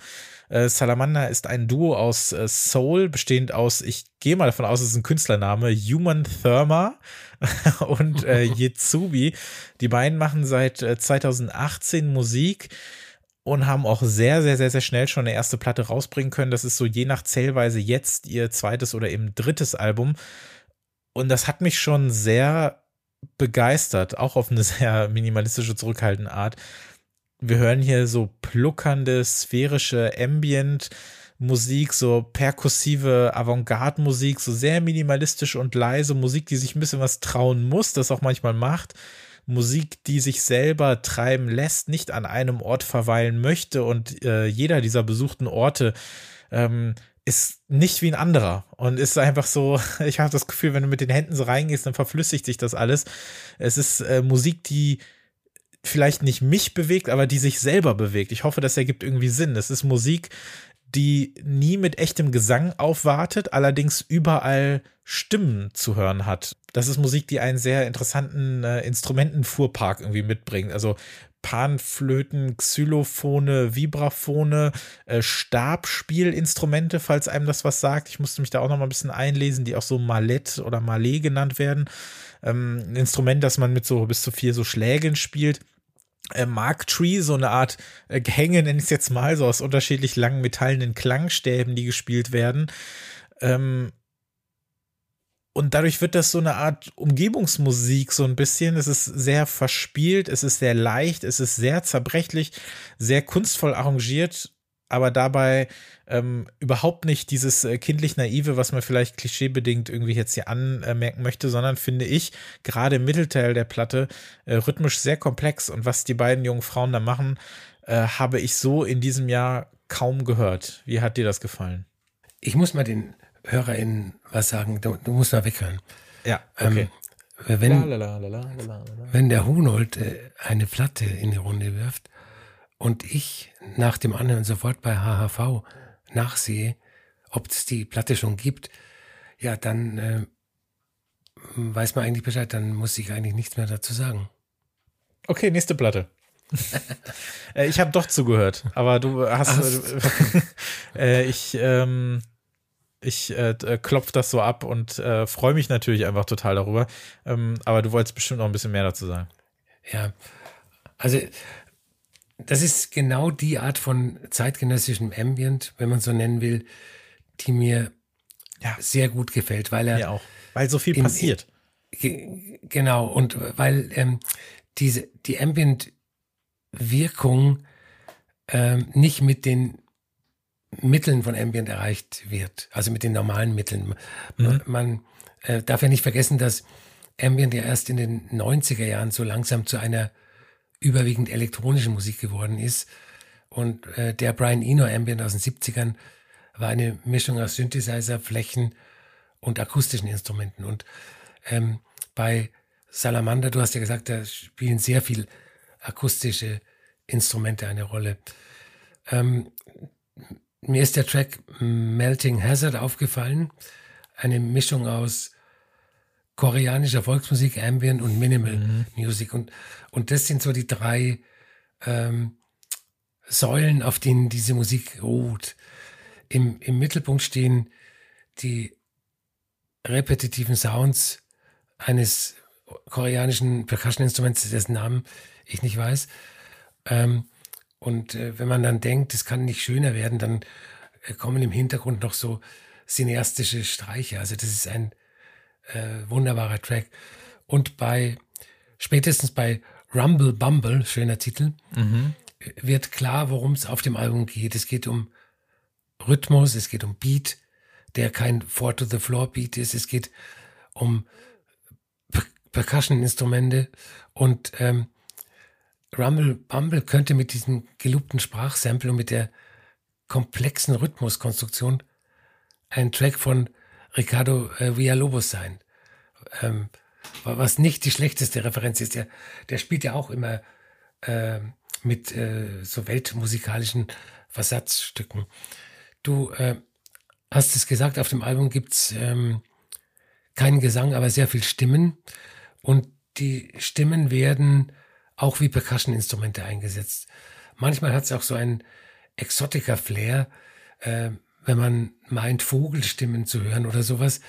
Äh, Salamander ist ein Duo aus äh, Soul, bestehend aus, ich gehe mal davon aus, es ist ein Künstlername, Human Therma und äh, Yetsubi. Die beiden machen seit 2018 äh, Musik und haben auch sehr, sehr, sehr, sehr schnell schon eine erste Platte rausbringen können. Das ist so je nach Zählweise jetzt ihr zweites oder eben drittes Album. Und das hat mich schon sehr begeistert, auch auf eine sehr minimalistische, zurückhaltende Art. Wir hören hier so pluckernde, sphärische Ambient. Musik, so perkussive Avantgarde-Musik, so sehr minimalistisch und leise Musik, die sich ein bisschen was trauen muss, das auch manchmal macht. Musik, die sich selber treiben lässt, nicht an einem Ort verweilen möchte und äh, jeder dieser besuchten Orte ähm, ist nicht wie ein anderer und ist einfach so, ich habe das Gefühl, wenn du mit den Händen so reingehst, dann verflüssigt sich das alles. Es ist äh, Musik, die vielleicht nicht mich bewegt, aber die sich selber bewegt. Ich hoffe, das ergibt irgendwie Sinn. Es ist Musik, die nie mit echtem Gesang aufwartet, allerdings überall Stimmen zu hören hat. Das ist Musik, die einen sehr interessanten äh, Instrumentenfuhrpark irgendwie mitbringt. Also Panflöten, Xylophone, Vibraphone, äh, Stabspielinstrumente, falls einem das was sagt. Ich musste mich da auch noch mal ein bisschen einlesen, die auch so Malett oder Mallet genannt werden. Ähm, ein Instrument, das man mit so bis zu vier so Schlägen spielt äh, Mark Tree, so eine Art äh, Gehänge, nenne ich es jetzt mal, so aus unterschiedlich langen metallenen Klangstäben, die gespielt werden. Ähm, und dadurch wird das so eine Art Umgebungsmusik so ein bisschen. Es ist sehr verspielt, es ist sehr leicht, es ist sehr zerbrechlich, sehr kunstvoll arrangiert aber dabei ähm, überhaupt nicht dieses äh, kindlich naive, was man vielleicht klischeebedingt irgendwie jetzt hier anmerken möchte, sondern finde ich gerade im Mittelteil der Platte äh, rhythmisch sehr komplex und was die beiden jungen Frauen da machen, äh, habe ich so in diesem Jahr kaum gehört. Wie hat dir das gefallen? Ich muss mal den HörerInnen was sagen, du, du musst mal weghören. Ja, okay. Ähm, wenn, wenn der Hunold äh, eine Platte in die Runde wirft, und ich nach dem anderen sofort bei HHV nachsehe, ob es die Platte schon gibt, ja, dann äh, weiß man eigentlich Bescheid, dann muss ich eigentlich nichts mehr dazu sagen. Okay, nächste Platte. äh, ich habe doch zugehört, aber du hast. Äh, ich ähm, ich äh, klopf das so ab und äh, freue mich natürlich einfach total darüber. Ähm, aber du wolltest bestimmt noch ein bisschen mehr dazu sagen. Ja, also das ist genau die Art von zeitgenössischem Ambient, wenn man so nennen will, die mir ja. sehr gut gefällt, weil er mir auch, weil so viel in, passiert. genau und weil ähm, diese die Ambient-Wirkung ähm, nicht mit den Mitteln von Ambient erreicht wird, also mit den normalen Mitteln. Mhm. Man äh, darf ja nicht vergessen, dass Ambient ja erst in den 90er Jahren so langsam zu einer überwiegend elektronische Musik geworden ist. Und äh, der Brian Eno Ambient aus den 70ern war eine Mischung aus Synthesizer, Flächen und akustischen Instrumenten. Und ähm, bei Salamander, du hast ja gesagt, da spielen sehr viel akustische Instrumente eine Rolle. Ähm, mir ist der Track Melting Hazard aufgefallen. Eine Mischung aus koreanischer Volksmusik, Ambient und Minimal mhm. Music. Und, und das sind so die drei ähm, Säulen, auf denen diese Musik ruht. Im, Im Mittelpunkt stehen die repetitiven Sounds eines koreanischen Percussion-Instruments, dessen Namen ich nicht weiß. Ähm, und äh, wenn man dann denkt, es kann nicht schöner werden, dann äh, kommen im Hintergrund noch so cineastische Streiche. Also das ist ein äh, wunderbarer Track. Und bei, spätestens bei Rumble Bumble, schöner Titel, mhm. wird klar, worum es auf dem Album geht. Es geht um Rhythmus, es geht um Beat, der kein Four to the Floor Beat ist. Es geht um Percussion-Instrumente und ähm, Rumble Bumble könnte mit diesem gelobten Sprachsample und mit der komplexen Rhythmuskonstruktion ein Track von Ricardo äh, Villalobos sein. Ähm, was nicht die schlechteste Referenz ist. Der, der spielt ja auch immer äh, mit äh, so weltmusikalischen Versatzstücken. Du äh, hast es gesagt, auf dem Album gibt's ähm, keinen Gesang, aber sehr viel Stimmen. Und die Stimmen werden auch wie Percussion-Instrumente eingesetzt. Manchmal hat es auch so ein Exotica-Flair, äh, wenn man meint, Vogelstimmen zu hören oder sowas.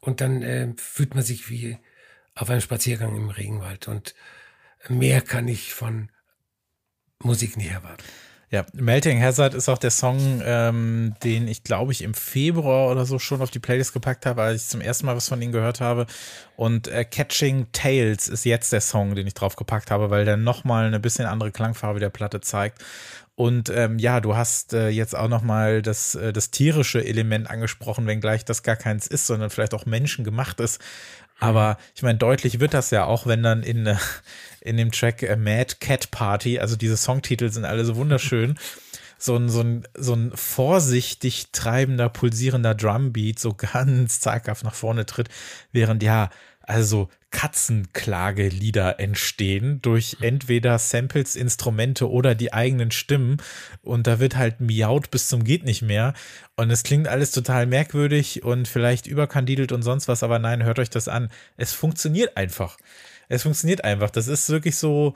Und dann äh, fühlt man sich wie auf einem Spaziergang im Regenwald. Und mehr kann ich von Musik nicht erwarten. Ja, Melting Hazard ist auch der Song, ähm, den ich glaube ich im Februar oder so schon auf die Playlist gepackt habe, als ich zum ersten Mal was von ihnen gehört habe. Und äh, Catching Tales ist jetzt der Song, den ich drauf gepackt habe, weil der nochmal eine bisschen andere Klangfarbe der Platte zeigt. Und ähm, ja, du hast äh, jetzt auch nochmal das, äh, das tierische Element angesprochen, wenngleich das gar keins ist, sondern vielleicht auch menschengemacht ist. Aber ich meine, deutlich wird das ja auch, wenn dann in, äh, in dem Track äh, Mad Cat Party, also diese Songtitel sind alle so wunderschön, so ein, so ein, so ein vorsichtig treibender, pulsierender Drumbeat so ganz zaghaft nach vorne tritt, während ja, also Katzenklagelieder entstehen durch entweder Samples, Instrumente oder die eigenen Stimmen. Und da wird halt miaut bis zum geht nicht mehr. Und es klingt alles total merkwürdig und vielleicht überkandidelt und sonst was, aber nein, hört euch das an. Es funktioniert einfach. Es funktioniert einfach. Das ist wirklich so,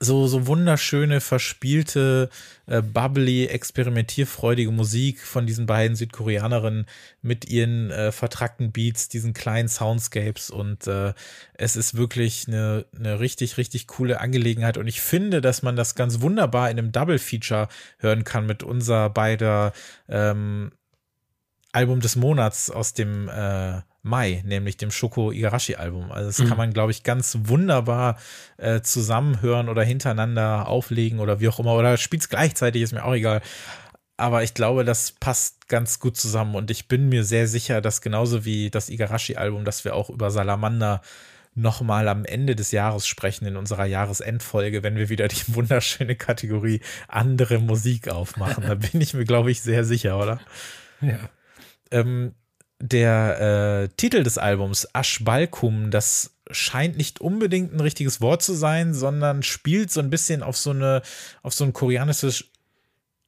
so, so wunderschöne, verspielte, äh, bubbly, experimentierfreudige Musik von diesen beiden Südkoreanerinnen mit ihren äh, vertrackten Beats, diesen kleinen Soundscapes und äh, es ist wirklich eine, eine richtig, richtig coole Angelegenheit und ich finde, dass man das ganz wunderbar in einem Double-Feature hören kann mit unser beider ähm, Album des Monats aus dem äh, Mai, nämlich dem Shoko Igarashi Album. Also das mhm. kann man, glaube ich, ganz wunderbar äh, zusammenhören oder hintereinander auflegen oder wie auch immer. Oder spielt es gleichzeitig, ist mir auch egal. Aber ich glaube, das passt ganz gut zusammen und ich bin mir sehr sicher, dass genauso wie das Igarashi-Album, dass wir auch über Salamander nochmal am Ende des Jahres sprechen in unserer Jahresendfolge, wenn wir wieder die wunderschöne Kategorie andere Musik aufmachen. Da bin ich mir, glaube ich, sehr sicher, oder? Ja. Ähm, der äh, Titel des Albums, Aschbalkum, das scheint nicht unbedingt ein richtiges Wort zu sein, sondern spielt so ein bisschen auf so eine, auf so ein koreanisches,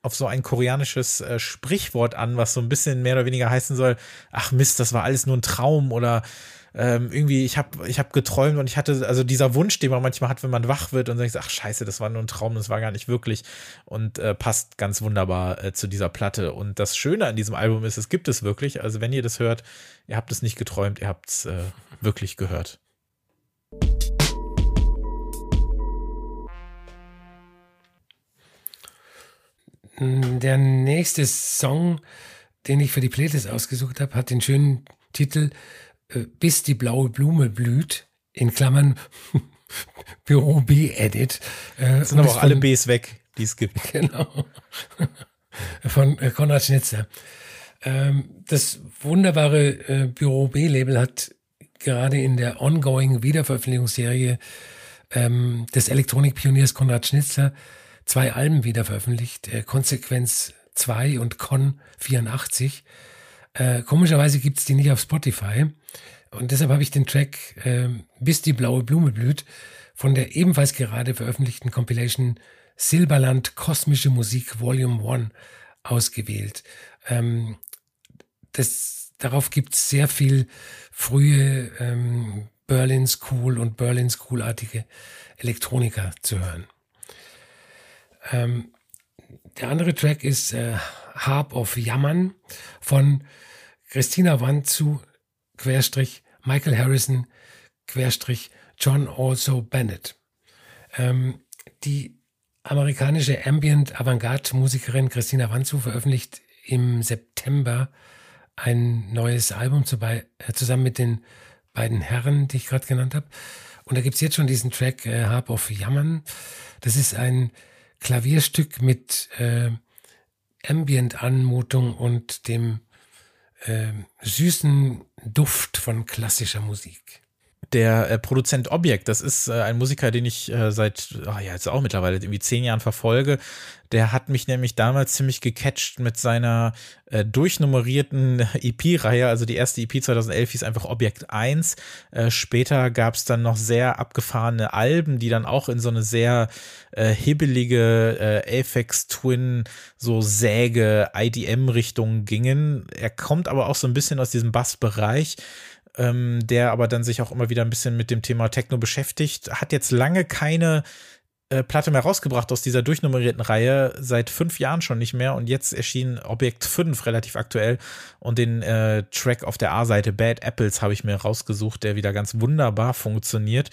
auf so ein koreanisches äh, Sprichwort an, was so ein bisschen mehr oder weniger heißen soll, ach Mist, das war alles nur ein Traum oder ähm, irgendwie, ich habe ich hab geträumt und ich hatte, also dieser Wunsch, den man manchmal hat, wenn man wach wird und sagt, ach scheiße, das war nur ein Traum, das war gar nicht wirklich und äh, passt ganz wunderbar äh, zu dieser Platte. Und das Schöne an diesem Album ist, es gibt es wirklich. Also wenn ihr das hört, ihr habt es nicht geträumt, ihr habt es äh, wirklich gehört. Der nächste Song, den ich für die Playlist ausgesucht habe, hat den schönen Titel bis die blaue Blume blüht, in Klammern Büro B-Edit. Äh, sind aber auch alle Bs weg, die es gibt. Genau. von äh, Konrad Schnitzer. Ähm, das wunderbare äh, Büro B-Label hat gerade in der ongoing Wiederveröffentlichungsserie ähm, des Elektronikpioniers Konrad Schnitzler zwei Alben wiederveröffentlicht, äh, Konsequenz 2 und Con 84. Äh, komischerweise gibt's die nicht auf Spotify. Und deshalb habe ich den Track äh, Bis die blaue Blume blüht von der ebenfalls gerade veröffentlichten Compilation Silberland Kosmische Musik Volume 1 ausgewählt. Ähm, das, darauf gibt's sehr viel frühe ähm, Berlin School und Berlin School-artige Elektroniker zu hören. Ähm, der andere Track ist äh, Harp of Jammern von Christina Wanzu, Querstrich, Michael Harrison, Querstrich, John Also Bennett. Ähm, die amerikanische Ambient-Avantgarde-Musikerin Christina Wanzu veröffentlicht im September ein neues Album zu bei, äh, zusammen mit den beiden Herren, die ich gerade genannt habe. Und da gibt's jetzt schon diesen Track äh, Harp of Jammern. Das ist ein Klavierstück mit äh, Ambient-Anmutung und dem äh, süßen Duft von klassischer Musik. Der äh, Produzent Objekt, das ist äh, ein Musiker, den ich äh, seit, oh ja, jetzt auch mittlerweile irgendwie zehn Jahren verfolge. Der hat mich nämlich damals ziemlich gecatcht mit seiner äh, durchnummerierten EP-Reihe. Also die erste EP 2011 hieß einfach Objekt 1. Äh, später gab es dann noch sehr abgefahrene Alben, die dann auch in so eine sehr äh, hibbelige äh, Apex Twin, so Säge, IDM-Richtung gingen. Er kommt aber auch so ein bisschen aus diesem Bass-Bereich ähm, der aber dann sich auch immer wieder ein bisschen mit dem Thema Techno beschäftigt. Hat jetzt lange keine äh, Platte mehr rausgebracht aus dieser durchnummerierten Reihe, seit fünf Jahren schon nicht mehr. Und jetzt erschien Objekt 5 relativ aktuell. Und den äh, Track auf der A-Seite Bad Apples habe ich mir rausgesucht, der wieder ganz wunderbar funktioniert.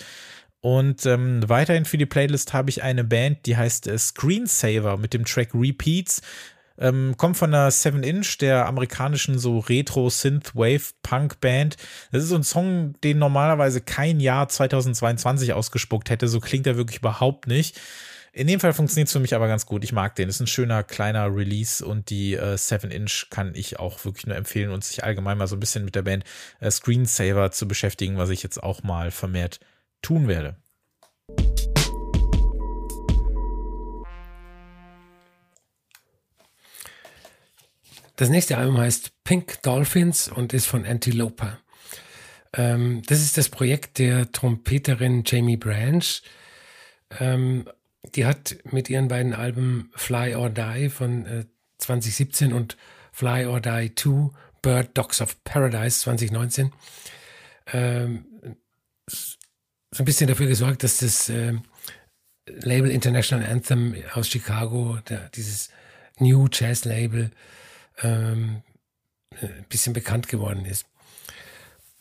Und ähm, weiterhin für die Playlist habe ich eine Band, die heißt äh, Screensaver mit dem Track Repeats. Ähm, kommt von der Seven Inch, der amerikanischen so Retro-Synth-Wave-Punk-Band. Das ist so ein Song, den normalerweise kein Jahr 2022 ausgespuckt hätte. So klingt er wirklich überhaupt nicht. In dem Fall funktioniert es für mich aber ganz gut. Ich mag den. Ist ein schöner kleiner Release und die äh, 7 Inch kann ich auch wirklich nur empfehlen und sich allgemein mal so ein bisschen mit der Band äh, Screensaver zu beschäftigen, was ich jetzt auch mal vermehrt tun werde. Das nächste Album heißt Pink Dolphins und ist von Antilopa. Ähm, das ist das Projekt der Trompeterin Jamie Branch. Ähm, die hat mit ihren beiden Alben Fly or Die von äh, 2017 und Fly or Die 2 Bird Dogs of Paradise 2019 ähm, so ein bisschen dafür gesorgt, dass das äh, Label International Anthem aus Chicago, der, dieses New Jazz Label, ähm, ein bisschen bekannt geworden ist.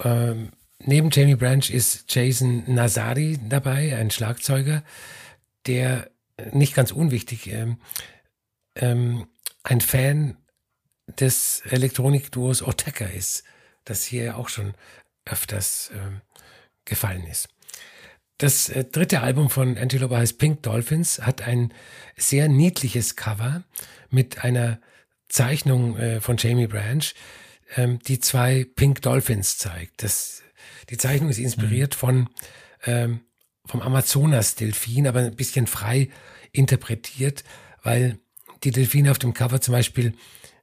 Ähm, neben Jamie Branch ist Jason Nazari dabei, ein Schlagzeuger, der nicht ganz unwichtig ähm, ähm, ein Fan des Elektronikduos Oteka ist, das hier auch schon öfters ähm, gefallen ist. Das äh, dritte Album von Antelope heißt Pink Dolphins, hat ein sehr niedliches Cover mit einer Zeichnung äh, von Jamie Branch, ähm, die zwei Pink Dolphins zeigt. Das, die Zeichnung ist inspiriert mhm. von ähm, vom Amazonas-Delfin, aber ein bisschen frei interpretiert, weil die Delfine auf dem Cover zum Beispiel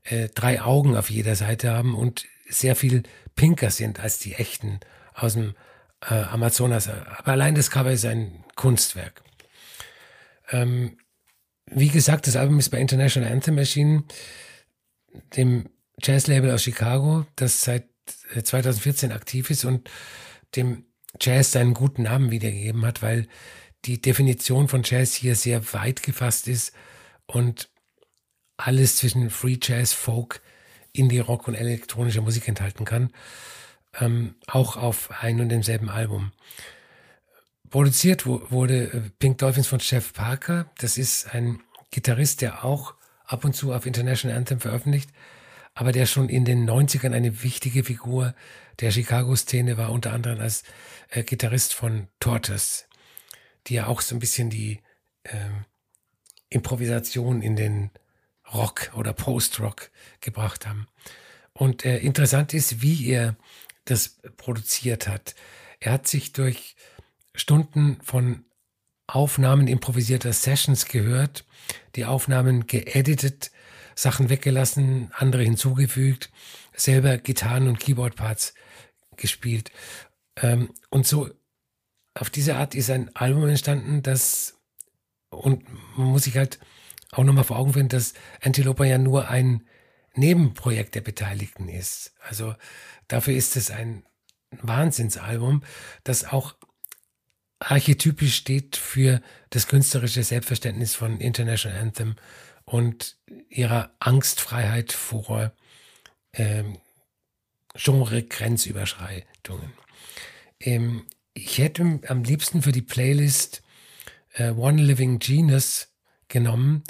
äh, drei Augen auf jeder Seite haben und sehr viel pinker sind als die echten aus dem äh, Amazonas. Aber allein das Cover ist ein Kunstwerk. Ähm, wie gesagt, das Album ist bei International Anthem erschienen dem Jazzlabel aus Chicago, das seit 2014 äh, aktiv ist und dem Jazz seinen guten Namen wiedergegeben hat, weil die Definition von Jazz hier sehr weit gefasst ist und alles zwischen Free Jazz, Folk, Indie Rock und elektronischer Musik enthalten kann, ähm, auch auf ein und demselben Album. Produziert wurde äh, Pink Dolphins von Jeff Parker. Das ist ein Gitarrist, der auch ab und zu auf International Anthem veröffentlicht, aber der schon in den 90ern eine wichtige Figur der Chicago-Szene war, unter anderem als äh, Gitarrist von Tortoise, die ja auch so ein bisschen die äh, Improvisation in den Rock oder Post-Rock gebracht haben. Und äh, interessant ist, wie er das produziert hat. Er hat sich durch Stunden von Aufnahmen improvisierter Sessions gehört, die Aufnahmen geeditet, Sachen weggelassen, andere hinzugefügt, selber Gitarren- und Keyboard-Parts gespielt. Ähm, und so auf diese Art ist ein Album entstanden, das, und man muss sich halt auch nochmal vor Augen führen, dass Antilope ja nur ein Nebenprojekt der Beteiligten ist. Also dafür ist es ein Wahnsinnsalbum, das auch archetypisch steht für das künstlerische Selbstverständnis von International Anthem und ihrer Angstfreiheit vor ähm, Genre-Grenzüberschreitungen. Ähm, ich hätte am liebsten für die Playlist äh, One Living Genius genommen.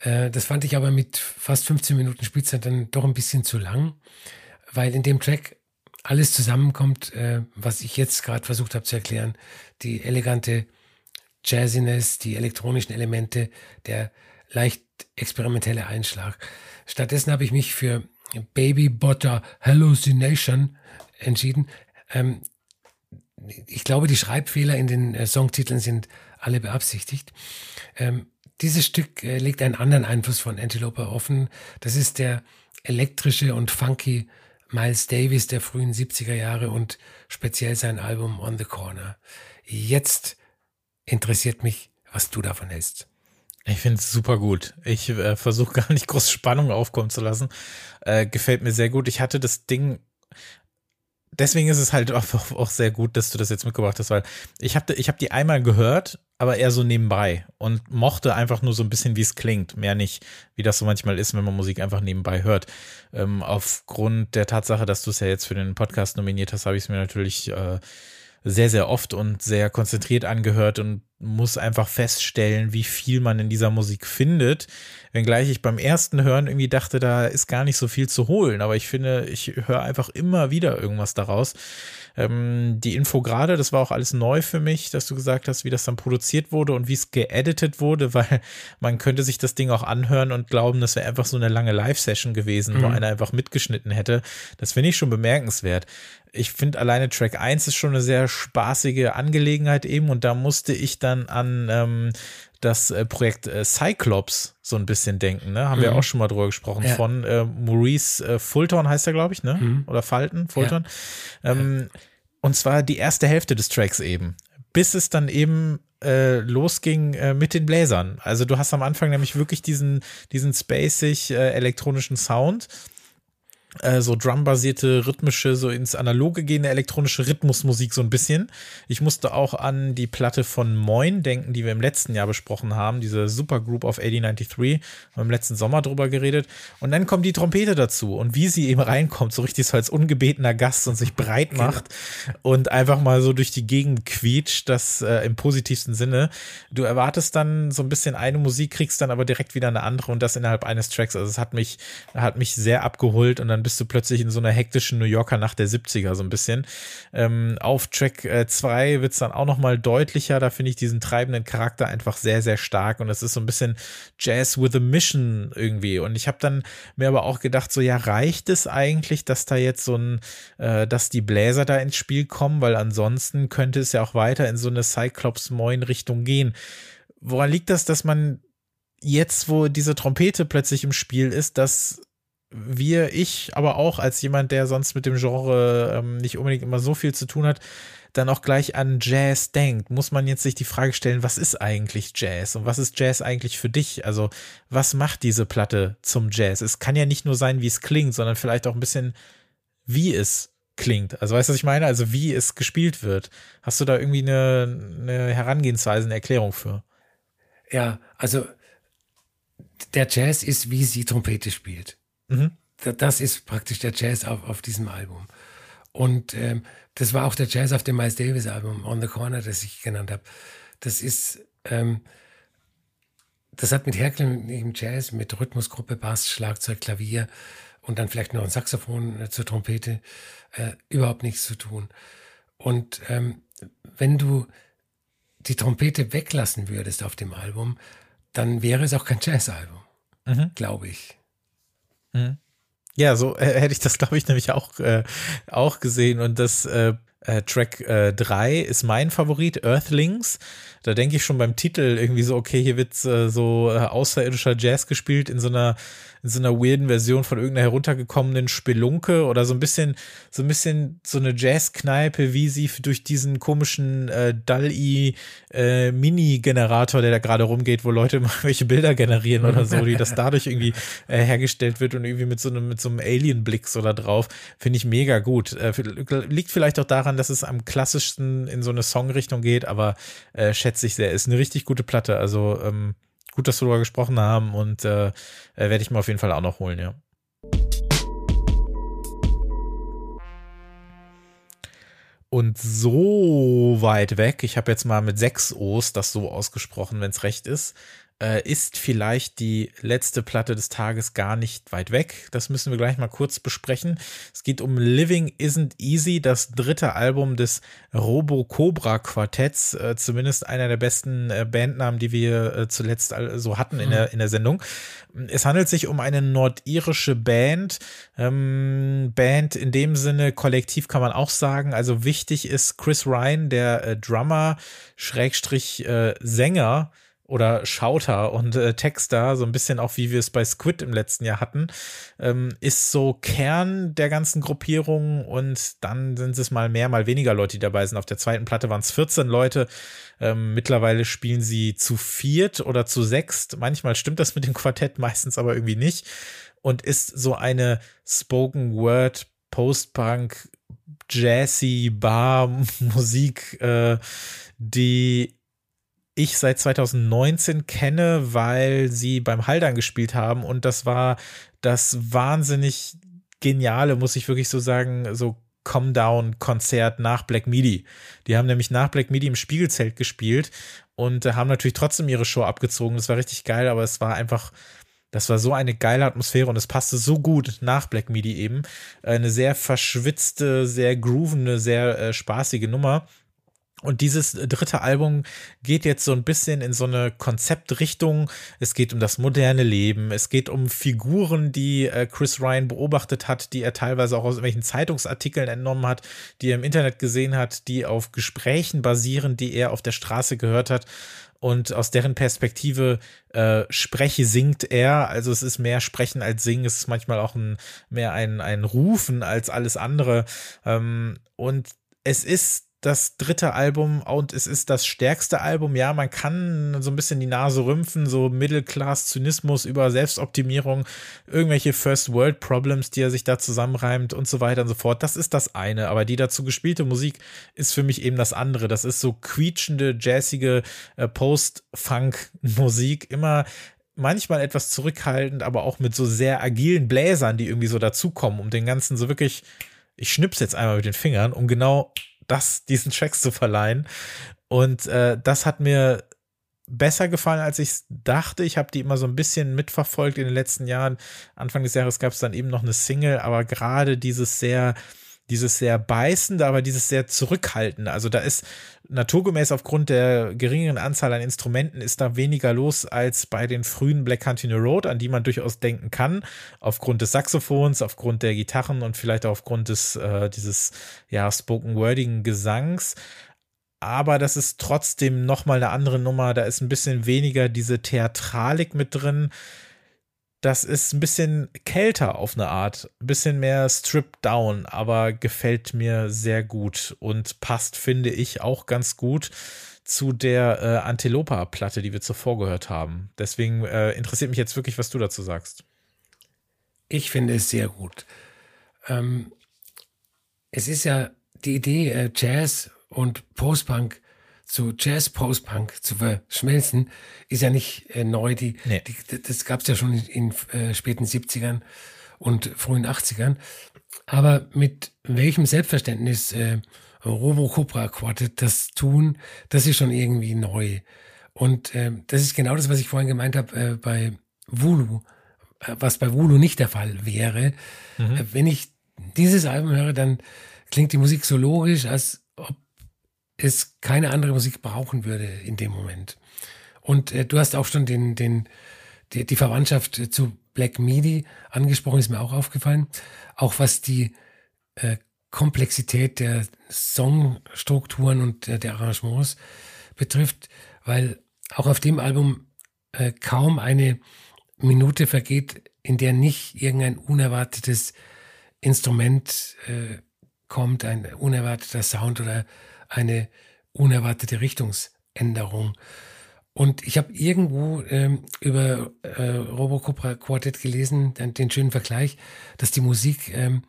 Äh, das fand ich aber mit fast 15 Minuten Spielzeit dann doch ein bisschen zu lang, weil in dem Track alles zusammenkommt, äh, was ich jetzt gerade versucht habe zu erklären. Die elegante Jazziness, die elektronischen Elemente, der leicht experimentelle Einschlag. Stattdessen habe ich mich für Baby Butter Hallucination entschieden. Ähm, ich glaube, die Schreibfehler in den äh, Songtiteln sind alle beabsichtigt. Ähm, dieses Stück äh, legt einen anderen Einfluss von Antelope offen. Das ist der elektrische und funky Miles Davis der frühen 70er Jahre und speziell sein Album On the Corner. Jetzt interessiert mich, was du davon hältst. Ich finde es super gut. Ich äh, versuche gar nicht groß Spannung aufkommen zu lassen. Äh, gefällt mir sehr gut. Ich hatte das Ding deswegen ist es halt auch, auch, sehr gut, dass du das jetzt mitgebracht hast, weil ich habe ich hab die einmal gehört, aber eher so nebenbei und mochte einfach nur so ein bisschen, wie es klingt, mehr nicht, wie das so manchmal ist, wenn man Musik einfach nebenbei hört. Ähm, aufgrund der Tatsache, dass du es ja jetzt für den Podcast nominiert hast, habe ich es mir natürlich äh, sehr, sehr oft und sehr konzentriert angehört und muss einfach feststellen, wie viel man in dieser Musik findet. Wenngleich ich beim ersten Hören irgendwie dachte, da ist gar nicht so viel zu holen. Aber ich finde, ich höre einfach immer wieder irgendwas daraus. Ähm, die Info gerade, das war auch alles neu für mich, dass du gesagt hast, wie das dann produziert wurde und wie es geeditet wurde, weil man könnte sich das Ding auch anhören und glauben, das wäre einfach so eine lange Live-Session gewesen, mhm. wo einer einfach mitgeschnitten hätte. Das finde ich schon bemerkenswert. Ich finde alleine Track 1 ist schon eine sehr spaßige Angelegenheit eben und da musste ich dann an ähm, das äh, Projekt äh, Cyclops so ein bisschen denken, ne? Haben mhm. wir auch schon mal drüber gesprochen. Ja. Von äh, Maurice äh, Fulton heißt er, glaube ich, ne? Mhm. Oder Falten, Fulton. Ja. Ähm, ja. Und zwar die erste Hälfte des Tracks eben. Bis es dann eben äh, losging äh, mit den Bläsern. Also du hast am Anfang nämlich wirklich diesen, diesen spacig äh, elektronischen Sound äh, so drumbasierte, rhythmische, so ins Analoge gehende elektronische Rhythmusmusik so ein bisschen. Ich musste auch an die Platte von Moin denken, die wir im letzten Jahr besprochen haben, diese Supergroup of 8093, haben im letzten Sommer drüber geredet. Und dann kommt die Trompete dazu und wie sie eben reinkommt, so richtig so als ungebetener Gast und sich breit genau. macht genau. und einfach mal so durch die Gegend quietscht, das äh, im positivsten Sinne. Du erwartest dann so ein bisschen eine Musik, kriegst dann aber direkt wieder eine andere und das innerhalb eines Tracks. Also es hat mich, hat mich sehr abgeholt und dann bist du plötzlich in so einer hektischen New Yorker Nacht der 70er so ein bisschen. Ähm, auf Track 2 äh, wird es dann auch noch mal deutlicher. Da finde ich diesen treibenden Charakter einfach sehr, sehr stark. Und es ist so ein bisschen Jazz with a Mission irgendwie. Und ich habe dann mir aber auch gedacht, so ja, reicht es eigentlich, dass da jetzt so ein, äh, dass die Bläser da ins Spiel kommen, weil ansonsten könnte es ja auch weiter in so eine Cyclops-Moin-Richtung gehen. Woran liegt das, dass man jetzt, wo diese Trompete plötzlich im Spiel ist, dass wir, ich, aber auch als jemand, der sonst mit dem Genre ähm, nicht unbedingt immer so viel zu tun hat, dann auch gleich an Jazz denkt, muss man jetzt sich die Frage stellen, was ist eigentlich Jazz und was ist Jazz eigentlich für dich? Also, was macht diese Platte zum Jazz? Es kann ja nicht nur sein, wie es klingt, sondern vielleicht auch ein bisschen, wie es klingt. Also, weißt du, was ich meine? Also, wie es gespielt wird. Hast du da irgendwie eine, eine Herangehensweise, eine Erklärung für? Ja, also, der Jazz ist, wie sie Trompete spielt. Mhm. Das ist praktisch der Jazz auf, auf diesem Album. Und ähm, das war auch der Jazz auf dem Miles Davis Album, On the Corner, das ich genannt habe. Das ist, ähm, das hat mit herkömmlichem Jazz, mit Rhythmusgruppe, Bass, Schlagzeug, Klavier und dann vielleicht noch ein Saxophon äh, zur Trompete äh, überhaupt nichts zu tun. Und ähm, wenn du die Trompete weglassen würdest auf dem Album, dann wäre es auch kein Jazzalbum, mhm. glaube ich. Mhm. Ja, so äh, hätte ich das, glaube ich, nämlich auch, äh, auch gesehen. Und das äh, äh Track 3 äh, ist mein Favorit, Earthlings. Da denke ich schon beim Titel irgendwie so, okay, hier wird äh, so außerirdischer Jazz gespielt in so einer in so einer weirden Version von irgendeiner heruntergekommenen Spelunke oder so ein bisschen, so ein bisschen so eine Jazzkneipe, wie sie durch diesen komischen äh, DALI äh, Mini-Generator, der da gerade rumgeht, wo Leute mal welche Bilder generieren oder so, die das dadurch irgendwie äh, hergestellt wird und irgendwie mit so einem, mit so einem Alien-Blick so da drauf, finde ich mega gut. Äh, liegt vielleicht auch daran, dass es am klassischsten in so eine Songrichtung geht, aber äh, schätze ich sehr. Ist eine richtig gute Platte. Also ähm, gut, dass wir darüber gesprochen haben und äh, äh, werde ich mir auf jeden Fall auch noch holen, ja. Und so weit weg, ich habe jetzt mal mit sechs O's das so ausgesprochen, wenn es recht ist, äh, ist vielleicht die letzte Platte des Tages gar nicht weit weg. Das müssen wir gleich mal kurz besprechen. Es geht um Living Isn't Easy, das dritte Album des Robo Cobra Quartetts, äh, zumindest einer der besten äh, Bandnamen, die wir äh, zuletzt so hatten in der, in der Sendung. Es handelt sich um eine nordirische Band. Ähm, Band in dem Sinne, kollektiv kann man auch sagen. Also wichtig ist Chris Ryan, der äh, Drummer, Schrägstrich äh, Sänger oder Schauter und äh, Texter, so ein bisschen auch wie wir es bei Squid im letzten Jahr hatten, ähm, ist so Kern der ganzen Gruppierung und dann sind es mal mehr, mal weniger Leute, die dabei sind. Auf der zweiten Platte waren es 14 Leute. Ähm, mittlerweile spielen sie zu viert oder zu sechst. Manchmal stimmt das mit dem Quartett, meistens aber irgendwie nicht. Und ist so eine Spoken Word Post-Punk Jazzy Bar Musik, äh, die ich seit 2019 kenne, weil sie beim Haldern gespielt haben und das war das wahnsinnig geniale, muss ich wirklich so sagen, so Come Down Konzert nach Black Midi. Die haben nämlich nach Black Midi im Spiegelzelt gespielt und haben natürlich trotzdem ihre Show abgezogen. Das war richtig geil, aber es war einfach das war so eine geile Atmosphäre und es passte so gut nach Black Midi eben. Eine sehr verschwitzte, sehr groovende, sehr äh, spaßige Nummer. Und dieses dritte Album geht jetzt so ein bisschen in so eine Konzeptrichtung. Es geht um das moderne Leben. Es geht um Figuren, die äh, Chris Ryan beobachtet hat, die er teilweise auch aus irgendwelchen Zeitungsartikeln entnommen hat, die er im Internet gesehen hat, die auf Gesprächen basieren, die er auf der Straße gehört hat. Und aus deren Perspektive äh, spreche, singt er. Also es ist mehr Sprechen als Singen. Es ist manchmal auch ein, mehr ein, ein Rufen als alles andere. Ähm, und es ist das dritte Album und es ist das stärkste Album. Ja, man kann so ein bisschen die Nase rümpfen, so Middle-Class-Zynismus über Selbstoptimierung, irgendwelche First-World-Problems, die er sich da zusammenreimt und so weiter und so fort. Das ist das eine, aber die dazu gespielte Musik ist für mich eben das andere. Das ist so quietschende, jazzige äh, Post-Funk-Musik, immer manchmal etwas zurückhaltend, aber auch mit so sehr agilen Bläsern, die irgendwie so dazukommen, um den ganzen so wirklich, ich schnips jetzt einmal mit den Fingern, um genau das, diesen Tracks zu verleihen. Und äh, das hat mir besser gefallen, als ich dachte. Ich habe die immer so ein bisschen mitverfolgt in den letzten Jahren. Anfang des Jahres gab es dann eben noch eine Single, aber gerade dieses sehr dieses sehr beißende, aber dieses sehr zurückhaltende. Also da ist naturgemäß aufgrund der geringeren Anzahl an Instrumenten ist da weniger los als bei den frühen Black Country Road, an die man durchaus denken kann, aufgrund des Saxophons, aufgrund der Gitarren und vielleicht auch aufgrund des äh, dieses ja spoken wordigen Gesangs. Aber das ist trotzdem noch mal eine andere Nummer. Da ist ein bisschen weniger diese Theatralik mit drin das ist ein bisschen kälter auf eine Art, ein bisschen mehr stripped down, aber gefällt mir sehr gut und passt, finde ich, auch ganz gut zu der äh, Antilopa-Platte, die wir zuvor gehört haben. Deswegen äh, interessiert mich jetzt wirklich, was du dazu sagst. Ich finde es sehr gut. Ähm, es ist ja die Idee, äh, Jazz und Postpunk zu Jazz Post-Punk zu verschmelzen, ist ja nicht äh, neu. Die, nee. die, das gab es ja schon in, in äh, späten 70ern und frühen 80ern. Aber mit welchem Selbstverständnis äh, Robo Cobra Quartet das tun, das ist schon irgendwie neu. Und äh, das ist genau das, was ich vorhin gemeint habe äh, bei Vulu, äh, was bei Vulu nicht der Fall wäre. Mhm. Wenn ich dieses Album höre, dann klingt die Musik so logisch, als es keine andere Musik brauchen würde in dem Moment. Und äh, du hast auch schon den, den, die, die Verwandtschaft zu Black Midi angesprochen, ist mir auch aufgefallen. Auch was die äh, Komplexität der Songstrukturen und äh, der Arrangements betrifft, weil auch auf dem Album äh, kaum eine Minute vergeht, in der nicht irgendein unerwartetes Instrument äh, kommt, ein unerwarteter Sound oder eine unerwartete Richtungsänderung. Und ich habe irgendwo ähm, über äh, Robocopra Quartet gelesen, den, den, schönen Vergleich, dass die Musik ähm,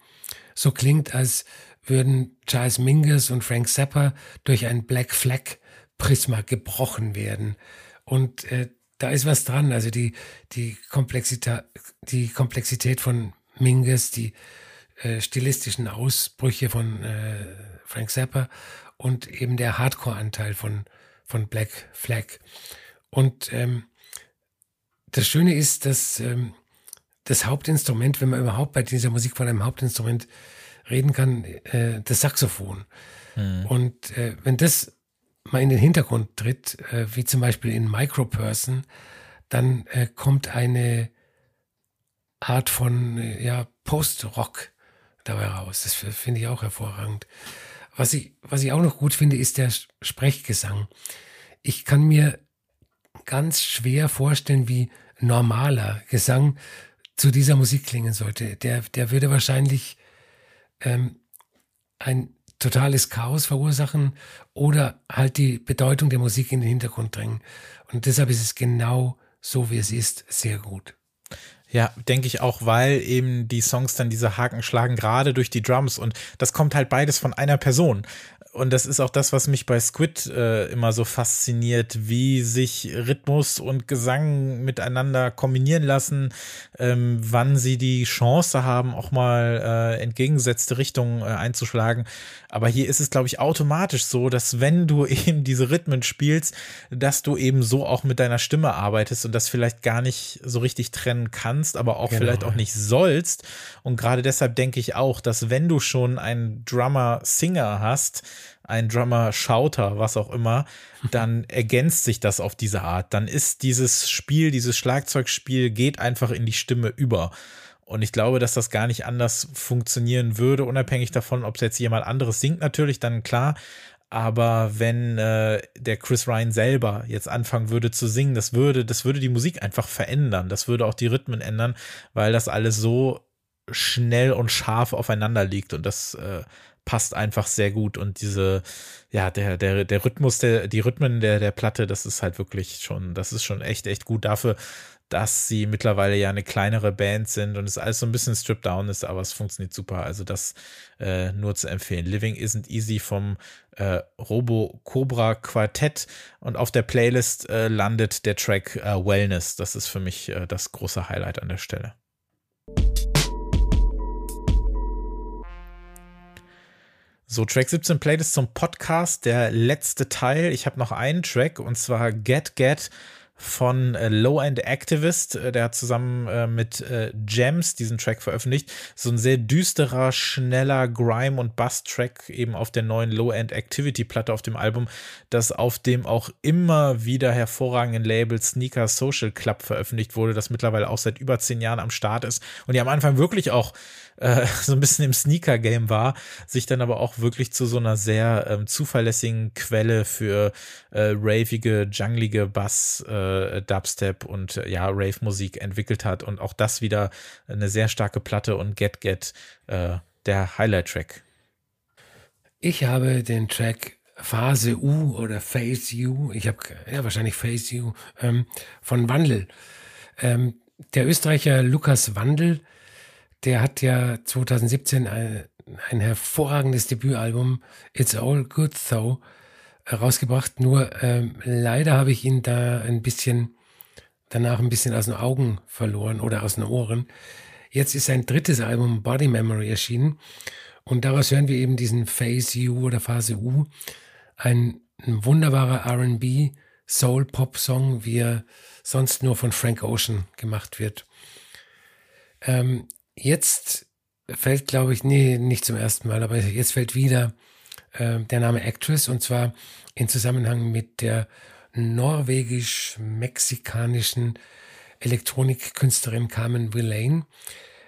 so klingt, als würden Charles Mingus und Frank Zappa durch ein Black Flag Prisma gebrochen werden. Und äh, da ist was dran. Also die, die, Komplexität, die Komplexität von Mingus, die äh, stilistischen Ausbrüche von äh, Frank Zappa und eben der Hardcore-Anteil von, von Black Flag. Und ähm, das Schöne ist, dass ähm, das Hauptinstrument, wenn man überhaupt bei dieser Musik von einem Hauptinstrument reden kann, äh, das Saxophon. Mhm. Und äh, wenn das mal in den Hintergrund tritt, äh, wie zum Beispiel in Microperson, dann äh, kommt eine Art von äh, ja, Post-Rock dabei raus. Das finde ich auch hervorragend. Was ich, was ich auch noch gut finde, ist der Sprechgesang. Ich kann mir ganz schwer vorstellen, wie normaler Gesang zu dieser Musik klingen sollte. Der, der würde wahrscheinlich ähm, ein totales Chaos verursachen oder halt die Bedeutung der Musik in den Hintergrund drängen. Und deshalb ist es genau so, wie es ist, sehr gut. Ja, denke ich auch, weil eben die Songs dann diese Haken schlagen, gerade durch die Drums. Und das kommt halt beides von einer Person und das ist auch das, was mich bei Squid äh, immer so fasziniert, wie sich Rhythmus und Gesang miteinander kombinieren lassen, ähm, wann sie die Chance haben, auch mal äh, entgegengesetzte Richtungen äh, einzuschlagen. Aber hier ist es, glaube ich, automatisch so, dass wenn du eben diese Rhythmen spielst, dass du eben so auch mit deiner Stimme arbeitest und das vielleicht gar nicht so richtig trennen kannst, aber auch genau. vielleicht auch nicht sollst. Und gerade deshalb denke ich auch, dass wenn du schon einen Drummer-Singer hast, ein Drummer Shouter, was auch immer, dann ergänzt sich das auf diese Art. Dann ist dieses Spiel, dieses Schlagzeugspiel geht einfach in die Stimme über. Und ich glaube, dass das gar nicht anders funktionieren würde, unabhängig davon, ob es jetzt jemand anderes singt, natürlich, dann klar. Aber wenn äh, der Chris Ryan selber jetzt anfangen würde zu singen, das würde, das würde die Musik einfach verändern. Das würde auch die Rhythmen ändern, weil das alles so schnell und scharf aufeinander liegt. Und das äh, passt einfach sehr gut und diese, ja, der, der, der Rhythmus, der, die Rhythmen der, der Platte, das ist halt wirklich schon, das ist schon echt, echt gut dafür, dass sie mittlerweile ja eine kleinere Band sind und es alles so ein bisschen stripped down ist, aber es funktioniert super. Also das äh, nur zu empfehlen. Living Isn't Easy vom äh, Robo Cobra Quartett und auf der Playlist äh, landet der Track äh, Wellness. Das ist für mich äh, das große Highlight an der Stelle. So, Track 17 Playlist zum Podcast, der letzte Teil. Ich habe noch einen Track und zwar Get Get von äh, Low End Activist. Äh, der hat zusammen äh, mit Gems diesen Track veröffentlicht. So ein sehr düsterer, schneller Grime- und Bass-Track eben auf der neuen Low End Activity-Platte auf dem Album, das auf dem auch immer wieder hervorragenden Label Sneaker Social Club veröffentlicht wurde, das mittlerweile auch seit über zehn Jahren am Start ist und die am Anfang wirklich auch äh, so ein bisschen im Sneaker-Game war, sich dann aber auch wirklich zu so einer sehr ähm, zuverlässigen Quelle für äh, ravige, junglige Bass, äh, Dubstep und äh, ja, Rave-Musik entwickelt hat und auch das wieder eine sehr starke Platte und Get Get äh, der Highlight-Track. Ich habe den Track Phase U oder Phase U, ich habe ja wahrscheinlich Phase U ähm, von Wandel. Ähm, der Österreicher Lukas Wandel der hat ja 2017 ein, ein hervorragendes Debütalbum It's All Good Though rausgebracht. Nur ähm, leider habe ich ihn da ein bisschen danach ein bisschen aus den Augen verloren oder aus den Ohren. Jetzt ist sein drittes Album Body Memory erschienen und daraus hören wir eben diesen Phase U oder Phase U, ein, ein wunderbarer R&B Soul Pop Song, wie er sonst nur von Frank Ocean gemacht wird. Ähm, jetzt fällt, glaube ich, nee, nicht zum ersten Mal, aber jetzt fällt wieder äh, der Name Actress und zwar in Zusammenhang mit der norwegisch-mexikanischen Elektronikkünstlerin Carmen Villain.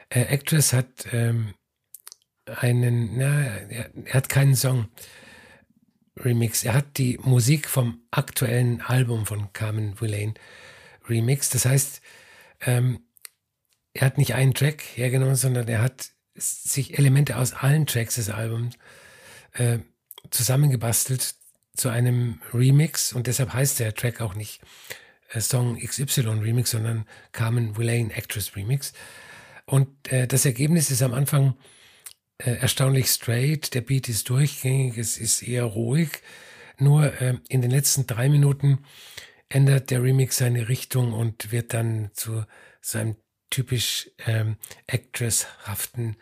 Äh, Actress hat ähm, einen, na, er, er hat keinen Song. Remix. Er hat die Musik vom aktuellen Album von Carmen Villain remixed. Das heißt, ähm, er hat nicht einen Track hergenommen, sondern er hat sich Elemente aus allen Tracks des Albums äh, zusammengebastelt zu einem Remix und deshalb heißt der Track auch nicht äh, Song XY Remix, sondern Carmen Villain Actress Remix. Und äh, das Ergebnis ist am Anfang äh, erstaunlich straight, der Beat ist durchgängig, es ist eher ruhig. Nur äh, in den letzten drei Minuten ändert der Remix seine Richtung und wird dann zu seinem typisch ähm, Actress-haften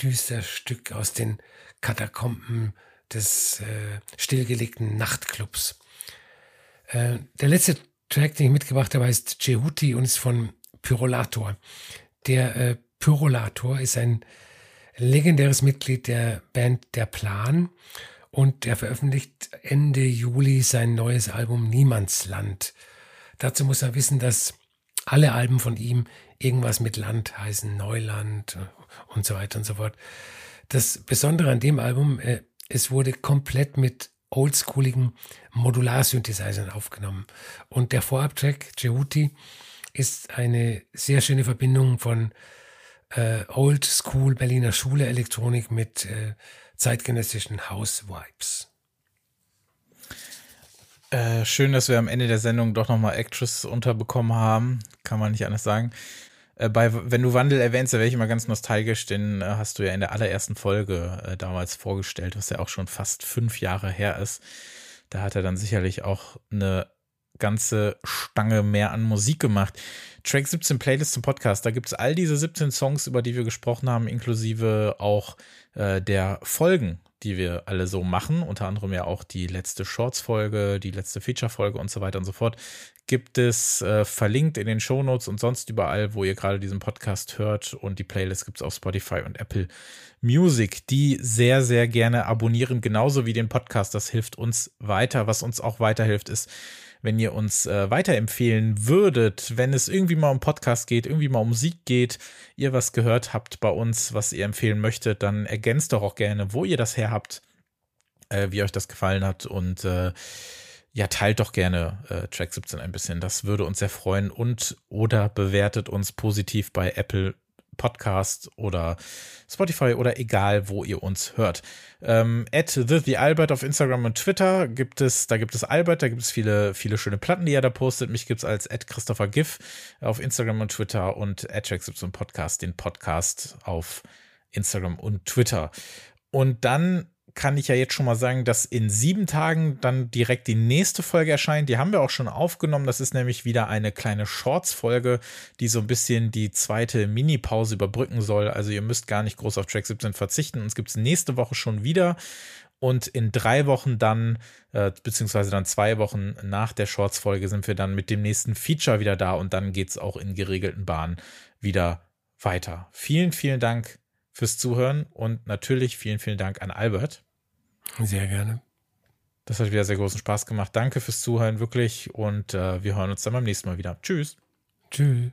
Düsterstück aus den Katakomben des äh, stillgelegten Nachtclubs. Äh, der letzte Track, den ich mitgebracht habe, heißt Jehuti und ist von Pyrolator. Der äh, Pyrolator ist ein legendäres Mitglied der Band Der Plan und er veröffentlicht Ende Juli sein neues Album Niemandsland. Dazu muss er wissen, dass alle Alben von ihm irgendwas mit Land heißen, Neuland und so weiter und so fort. Das Besondere an dem Album, äh, es wurde komplett mit oldschooligen Modular-Synthesizern aufgenommen. Und der Vorabtrack, Jehuti, ist eine sehr schöne Verbindung von äh, Old School Berliner Schule Elektronik mit äh, zeitgenössischen House Vibes. Äh, schön, dass wir am Ende der Sendung doch nochmal Actress unterbekommen haben. Kann man nicht anders sagen. Äh, bei, wenn du Wandel erwähnst, da wäre ich immer ganz nostalgisch, den äh, hast du ja in der allerersten Folge äh, damals vorgestellt, was ja auch schon fast fünf Jahre her ist. Da hat er dann sicherlich auch eine ganze Stange mehr an Musik gemacht. Track 17 Playlist zum Podcast, da gibt es all diese 17 Songs, über die wir gesprochen haben, inklusive auch äh, der Folgen, die wir alle so machen, unter anderem ja auch die letzte Shorts-Folge, die letzte Feature-Folge und so weiter und so fort, gibt es äh, verlinkt in den Shownotes und sonst überall, wo ihr gerade diesen Podcast hört. Und die Playlist gibt es auf Spotify und Apple Music, die sehr, sehr gerne abonnieren, genauso wie den Podcast. Das hilft uns weiter. Was uns auch weiterhilft, ist, wenn ihr uns äh, weiterempfehlen würdet, wenn es irgendwie mal um Podcast geht, irgendwie mal um Musik geht, ihr was gehört habt bei uns, was ihr empfehlen möchtet, dann ergänzt doch auch gerne, wo ihr das her habt, äh, wie euch das gefallen hat und äh, ja, teilt doch gerne äh, Track 17 ein bisschen. Das würde uns sehr freuen. Und oder bewertet uns positiv bei Apple Podcast oder Spotify oder egal, wo ihr uns hört. Ähm, at the, the Albert auf Instagram und Twitter gibt es, da gibt es Albert, da gibt es viele, viele schöne Platten, die er da postet. Mich gibt es als at Christopher Giff auf Instagram und Twitter und at 17 Podcast, den Podcast auf Instagram und Twitter. Und dann kann ich ja jetzt schon mal sagen, dass in sieben Tagen dann direkt die nächste Folge erscheint. Die haben wir auch schon aufgenommen. Das ist nämlich wieder eine kleine Shorts-Folge, die so ein bisschen die zweite Mini-Pause überbrücken soll. Also ihr müsst gar nicht groß auf Track 17 verzichten. Uns gibt es nächste Woche schon wieder. Und in drei Wochen dann, äh, beziehungsweise dann zwei Wochen nach der Shorts-Folge, sind wir dann mit dem nächsten Feature wieder da und dann geht es auch in geregelten Bahnen wieder weiter. Vielen, vielen Dank fürs Zuhören und natürlich vielen, vielen Dank an Albert. Sehr gerne. Das hat wieder sehr großen Spaß gemacht. Danke fürs Zuhören, wirklich. Und äh, wir hören uns dann beim nächsten Mal wieder. Tschüss. Tschüss.